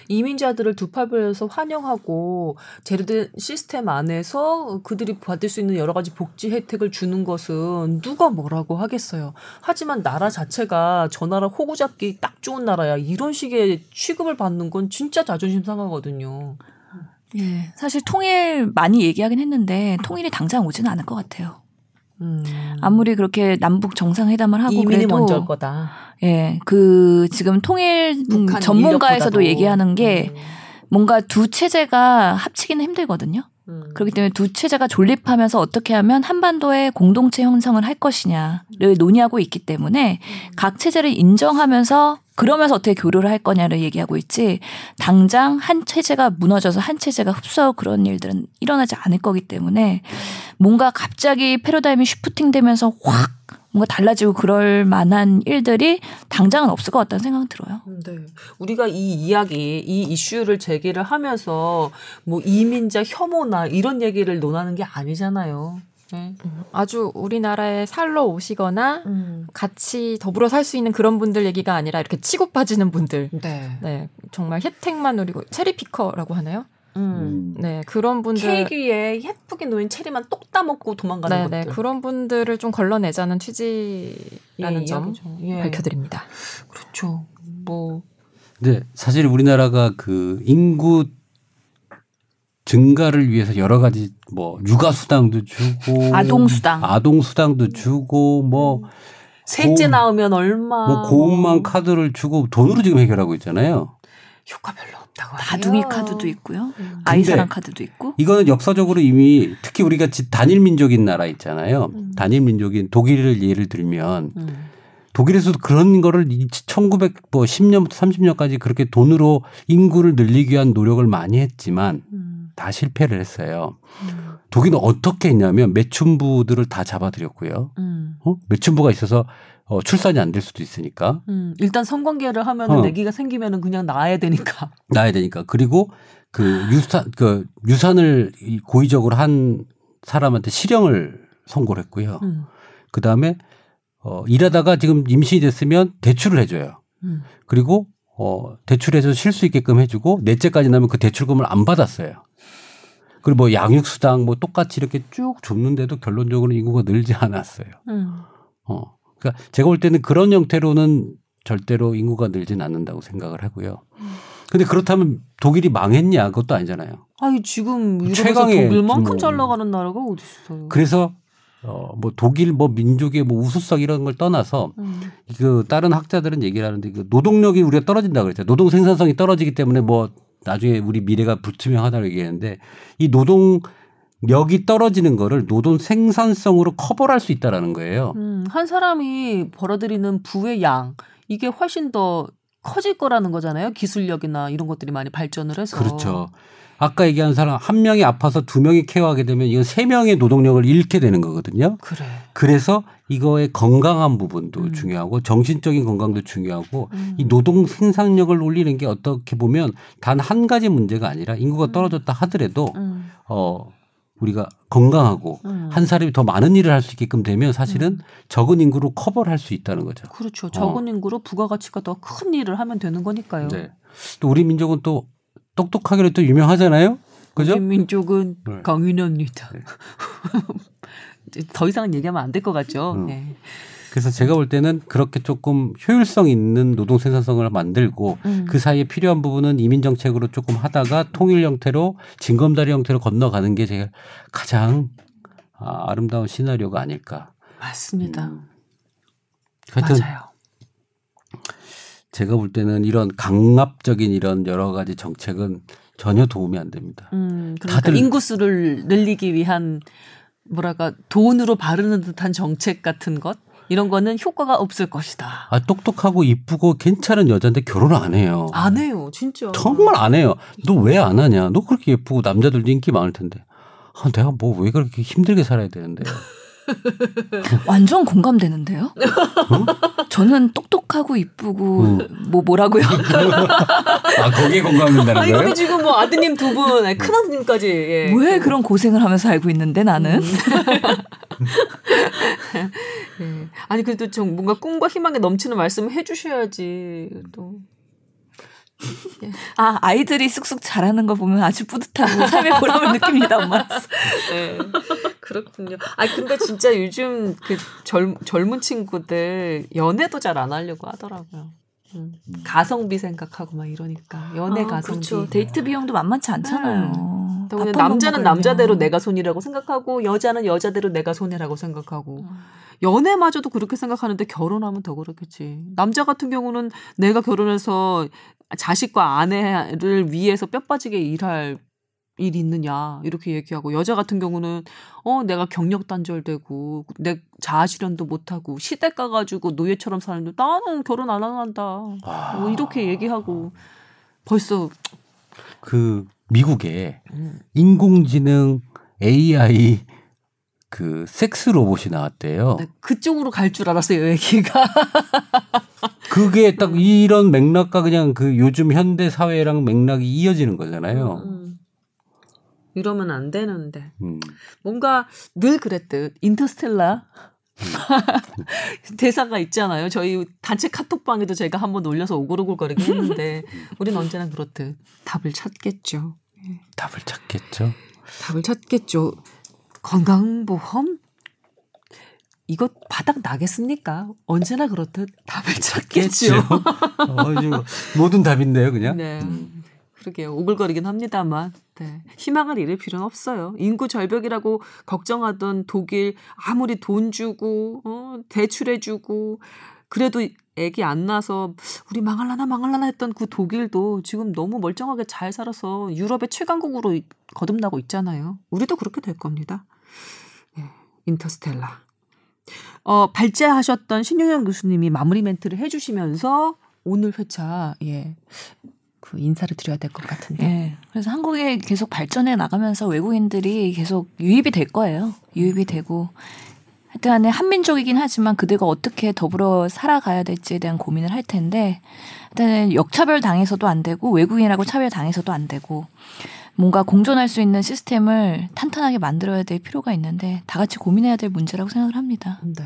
이민자들을 두 팔 벌려서 환영하고 제도된 시스템 안에서 그들이 받을 수 있는 여러 가지 복지 혜택을 주는 것은 누가 뭐라고 하겠어요. 하지만 나라 자체가 저 나라 호구 잡기 딱 좋은 나라야. 이런 식의 취급을 받는 건 진짜 자존심 상하거든요. 예. 사실 통일 많이 얘기하긴 했는데 통일이 당장 오지는 않을 것 같아요. 음. 아무리 그렇게 남북 정상회담을 하고 이민이 그래도 먼저일 거다. 예, 그 지금 통일 북한 전문가에서도 인력보다도. 얘기하는 게 뭔가 두 체제가 합치기는 힘들거든요. 음. 그렇기 때문에 두 체제가 존립하면서 어떻게 하면 한반도의 공동체 형성을 할 것이냐를 논의하고 있기 때문에 각 체제를 인정하면서 그러면서 어떻게 교류를 할 거냐를 얘기하고 있지 당장 한 체제가 무너져서 한 체제가 흡수하고 그런 일들은 일어나지 않을 거기 때문에 뭔가 갑자기 패러다임이 슈프팅 되면서 확 뭔가 달라지고 그럴 만한 일들이 당장은 없을 것 같다는 생각은 들어요. 네. 우리가 이 이야기, 이 이슈를 제기를 하면서 뭐 이민자 혐오나 이런 얘기를 논하는 게 아니잖아요. 네. 아주 우리나라에 살러 오시거나 음. 같이 더불어 살 수 있는 그런 분들 얘기가 아니라 이렇게 치고 빠지는 분들. 네. 네, 정말 혜택만 누리고 체리피커라고 하나요? 음. 네, 그런 분들. 케이크 위에 예쁘게 놓인 체리만 똑 따먹고 도망가는 네, 것들. 네, 그런 분들을 좀 걸러내자는 취지라는 예, 점 이야기죠. 예. 밝혀드립니다. 그렇죠. 뭐 근데 사실 우리나라가 그 인구 증가를 위해서 여러 가지 뭐 육아 수당도 주고 아동 수당. 아동 수당도 주고 뭐 셋째 고음- 나오면 얼마 뭐 고음만 카드를 주고 돈으로 지금 해결하고 있잖아요. 효과 별로 없다고 나둥이 해요. 카드도 있고요. 음. 아이사랑 카드도 있고. 이거는 역사적으로 이미 특히 우리가 지- 단일 민족인 나라 있잖아요. 단일 민족인 독일을 예를 들면 음. 독일에서도 그런 거를 1910년부터 30년까지 그렇게 돈으로 인구를 늘리기 위한 노력을 많이 했지만 음. 다 실패를 했어요. 음. 독일은 어떻게 했냐면 매춘부들을 다 잡아들였고요. 음. 어? 매춘부가 있어서 어, 출산이 안 될 수도 있으니까 음. 일단 성관계를 하면은 어. 아기가 생기면은 그냥 낳아야 되니까. <laughs> 낳아야 되니까 그리고 그 유산 그 유산을 이 고의적으로 한 사람한테 실형을 선고를 했고요. 음. 그 다음에 어, 일하다가 지금 임신이 됐으면 대출을 해줘요. 음. 그리고 어, 대출해서 쉴 수 있게끔 해주고 넷째까지 나면 그 대출금을 안 받았어요. 그리고 뭐 양육수당 뭐 똑같이 이렇게 쭉 줬는데도 결론적으로 인구가 늘지 않았어요. 음. 어. 그러니까 제가 볼 때는 그런 형태로는 절대로 인구가 늘진 않는다고 생각을 하고요. 근데 그렇다면 독일이 망했냐? 그것도 아니잖아요. 아니 지금 유럽에서 최강의 독일만큼 뭐- 잘 나가는 나라가 어디 있어요? 그래서 어, 뭐 독일 뭐 민족의 뭐 우수성 이런 걸 떠나서 음. 그 다른 학자들은 얘기를 하는데 그 노동력이 우리가 떨어진다 그랬죠. 노동 생산성이 떨어지기 때문에 뭐 나중에 우리 미래가 불투명하다고 얘기했는데 이 노동 력이 떨어지는 거를 노동 생산성으로 커버할 수 있다라는 거예요. 음, 한 사람이 벌어들이는 부의 양 이게 훨씬 더 커질 거라는 거잖아요. 기술력이나 이런 것들이 많이 발전을 해서. 그렇죠. 아까 얘기한 사람 한 명이 아파서 두 명이 케어하게 되면 이건 세 명의 노동력을 잃게 되는 거거든요. 그래. 그래서 이거의 건강한 부분도 음. 중요하고 정신적인 건강도 중요하고 음. 이 노동 생산력을 올리는 게 어떻게 보면 단 한 가지 문제가 아니라 인구가 떨어졌다 하더라도 음. 어 우리가 건강하고 음. 한 사람이 더 많은 일을 할 수 있게끔 되면 사실은 적은 인구로 커버를 할 수 있다는 거죠. 그렇죠. 적은 인구로 부가가치가 더 큰 일을 하면 되는 거니까요. 네. 또 우리 민족은 또 똑똑하기로 또 유명하잖아요. 그죠? 우리 민족은 네. 강인합니다. 이제 <laughs> 더 이상은 얘기하면 안 될 것 같죠. 음. 네. 그래서 제가 볼 때는 그렇게 조금 효율성 있는 노동 생산성을 만들고 음. 그 사이에 필요한 부분은 이민 정책으로 조금 하다가 통일 형태로 징검다리 형태로 건너가는 게 제가 가장 아, 아름다운 시나리오가 아닐까. 맞습니다. 음. 맞아요. 제가 볼 때는 이런 강압적인 이런 여러 가지 정책은 전혀 도움이 안 됩니다. 음, 그러니까 다들- 인구수를 늘리기 위한 뭐랄까 돈으로 바르는 듯한 정책 같은 것 이런 거는 효과가 없을 것이다. 아 똑똑하고 이쁘고 괜찮은 여자인데 결혼 안 해요. 안 해요, 진짜. 정말 안 해요. 너 왜 안 하냐? 너 그렇게 예쁘고 남자들도 인기 많을 텐데. 아, 내가 뭐 왜 그렇게 힘들게 살아야 되는데. 완전 공감되는데요. 저는 똑똑하고 이쁘고 음. 뭐 뭐라고요? 아 거기에 공감된다는 아니 근데 지금 뭐 아드님 두 분, 큰 아드님까지. 예. 왜 그런 고생을 하면서 살고 있는데 나는 <laughs> 예. 아니 그래도 좀 뭔가 꿈과 희망에 넘치는 말씀을 해주셔야지 또. 아 아이들이 쑥쑥 자라는 거 보면 아주 뿌듯하고 삶의 보람을 느낍니다, 엄마. 네. 그렇군요. 아 근데 진짜 요즘 그 젊, 젊은 친구들 연애도 잘 안 하려고 하더라고요. 음. 가성비 생각하고 막 이러니까 연애 아, 가성비. 그렇죠. 데이트 비용도 만만치 않잖아요. 그러면 밥 한번 남자는. 남자대로 내가 손이라고 생각하고 여자는 여자대로 내가 손해라고 생각하고 연애마저도 그렇게 생각하는데 결혼하면 더 그렇겠지. 남자 같은 경우는 내가 결혼해서 자식과 아내를 위해서 뼈 빠지게 일할 일이 있느냐 이렇게 얘기하고 여자 같은 경우는 어 내가 경력 단절되고 내 자아 실현도 못하고 시댁 가가지고 노예처럼 사는데 나는 결혼 안 한다 아. 뭐 이렇게 얘기하고 벌써 그 미국에 음. 인공지능 AI 그 섹스 로봇이 나왔대요. 네, 그쪽으로 갈 줄 알았어요 얘기가 <laughs> 그게 딱 이런 맥락과 그냥 그 요즘 현대 사회랑 맥락이 이어지는 거잖아요. 음. 이러면 안 되는데 음. 뭔가 늘 그랬듯 인터스텔라 <laughs> 대사가 있잖아요. 저희 단체 카톡방에도 제가 한번 올려서 오글오글거리긴 했는데 우린 언제나 그렇듯 답을 찾겠죠. 답을 찾겠죠. 답을 찾겠죠. 건강보험 이거 바닥 나겠습니까? 언제나 그렇듯 답을 <laughs> 찾겠죠. 어, 모든 답인데요, 그냥. 네. 그러게요. 오글거리긴 합니다만. 네. 희망을 잃을 필요는 없어요. 인구 절벽이라고 걱정하던 독일 아무리 돈 주고 어, 대출해 주고 그래도 애기 안 나서 우리 망할라나 망할라나 했던 그 독일도 지금 너무 멀쩡하게 잘 살아서 유럽의 최강국으로 이- 거듭나고 있잖아요. 우리도 그렇게 될 겁니다. 네. 인터스텔라. 어, 발제하셨던 신용현 교수님이 마무리 멘트를 해주시면서 오늘 회차 예. 그 인사를 드려야 될 것 같은데. 예. 그래서 한국에 계속 발전해 나가면서 외국인들이 계속 유입이 될 거예요. 유입이 되고 하여튼 간에 한민족이긴 하지만 그들과 어떻게 더불어 살아가야 될지에 대한 고민을 할 텐데 일단은 역차별 당해서도 안 되고 외국인이라고 차별 당해서도 안 되고 뭔가 공존할 수 있는 시스템을 탄탄하게 만들어야 될 필요가 있는데 다 같이 고민해야 될 문제라고 생각을 합니다. 네.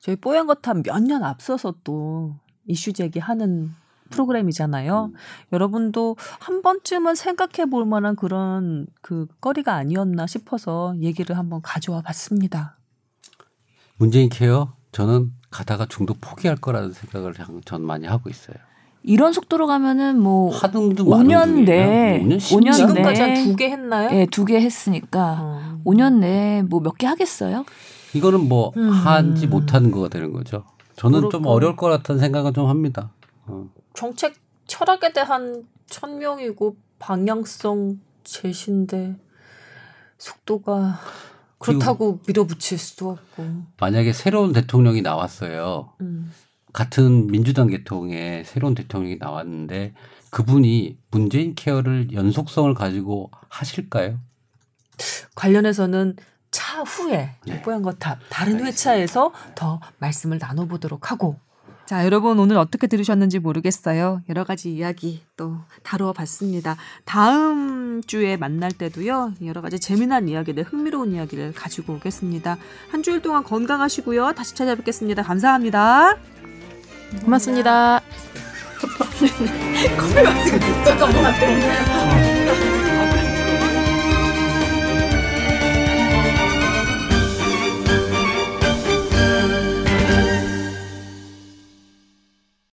저희 뽀얀 거탑 몇 년 앞서서 또 이슈 제기하는 프로그램이잖아요. 여러분도 한 번쯤은 생각해 볼 만한 그런 그 거리가 아니었나 싶어서 얘기를 한번 가져와 봤습니다. 문재인 케어 저는 가다가 중도 포기할 거라는 생각을 전- 전 많이 하고 있어요. 이런 속도로 가면은 뭐 하등도 5년 내 5년, 5년 지금까지 네. 한두 개 했나요? 예, 두개 했으니까 어. 5년 내에 뭐 몇 개 하겠어요? 이거는 뭐 음. 하지 못하는 거가 되는 거죠. 저는 좀 그렇고. 어려울 것 같다는 생각은 좀 합니다. 어. 정책 철학에 대한 천명이고 방향성 제시인데 속도가 그렇다고 밀어붙일 수도 없고. 만약에 새로운 대통령이 나왔어요. 음. 같은 민주당 계통의 새로운 대통령이 나왔는데 그분이 문재인 케어를 연속성을 가지고 하실까요? 관련해서는 차 후에 네. 뽀얀 거탑 다른 알겠습니다. 회차에서 더 말씀을 나눠보도록 하고 자 여러분 오늘 어떻게 들으셨는지 모르겠어요. 여러 가지 이야기 또 다루어 봤습니다. 다음 주에 만날 때도요 여러 가지 재미난 이야기들 흥미로운 이야기를 가지고 오겠습니다. 한 주일 동안 건강하시고요. 다시 찾아뵙겠습니다. 감사합니다. 고맙습니다. 잠깐만 <laughs>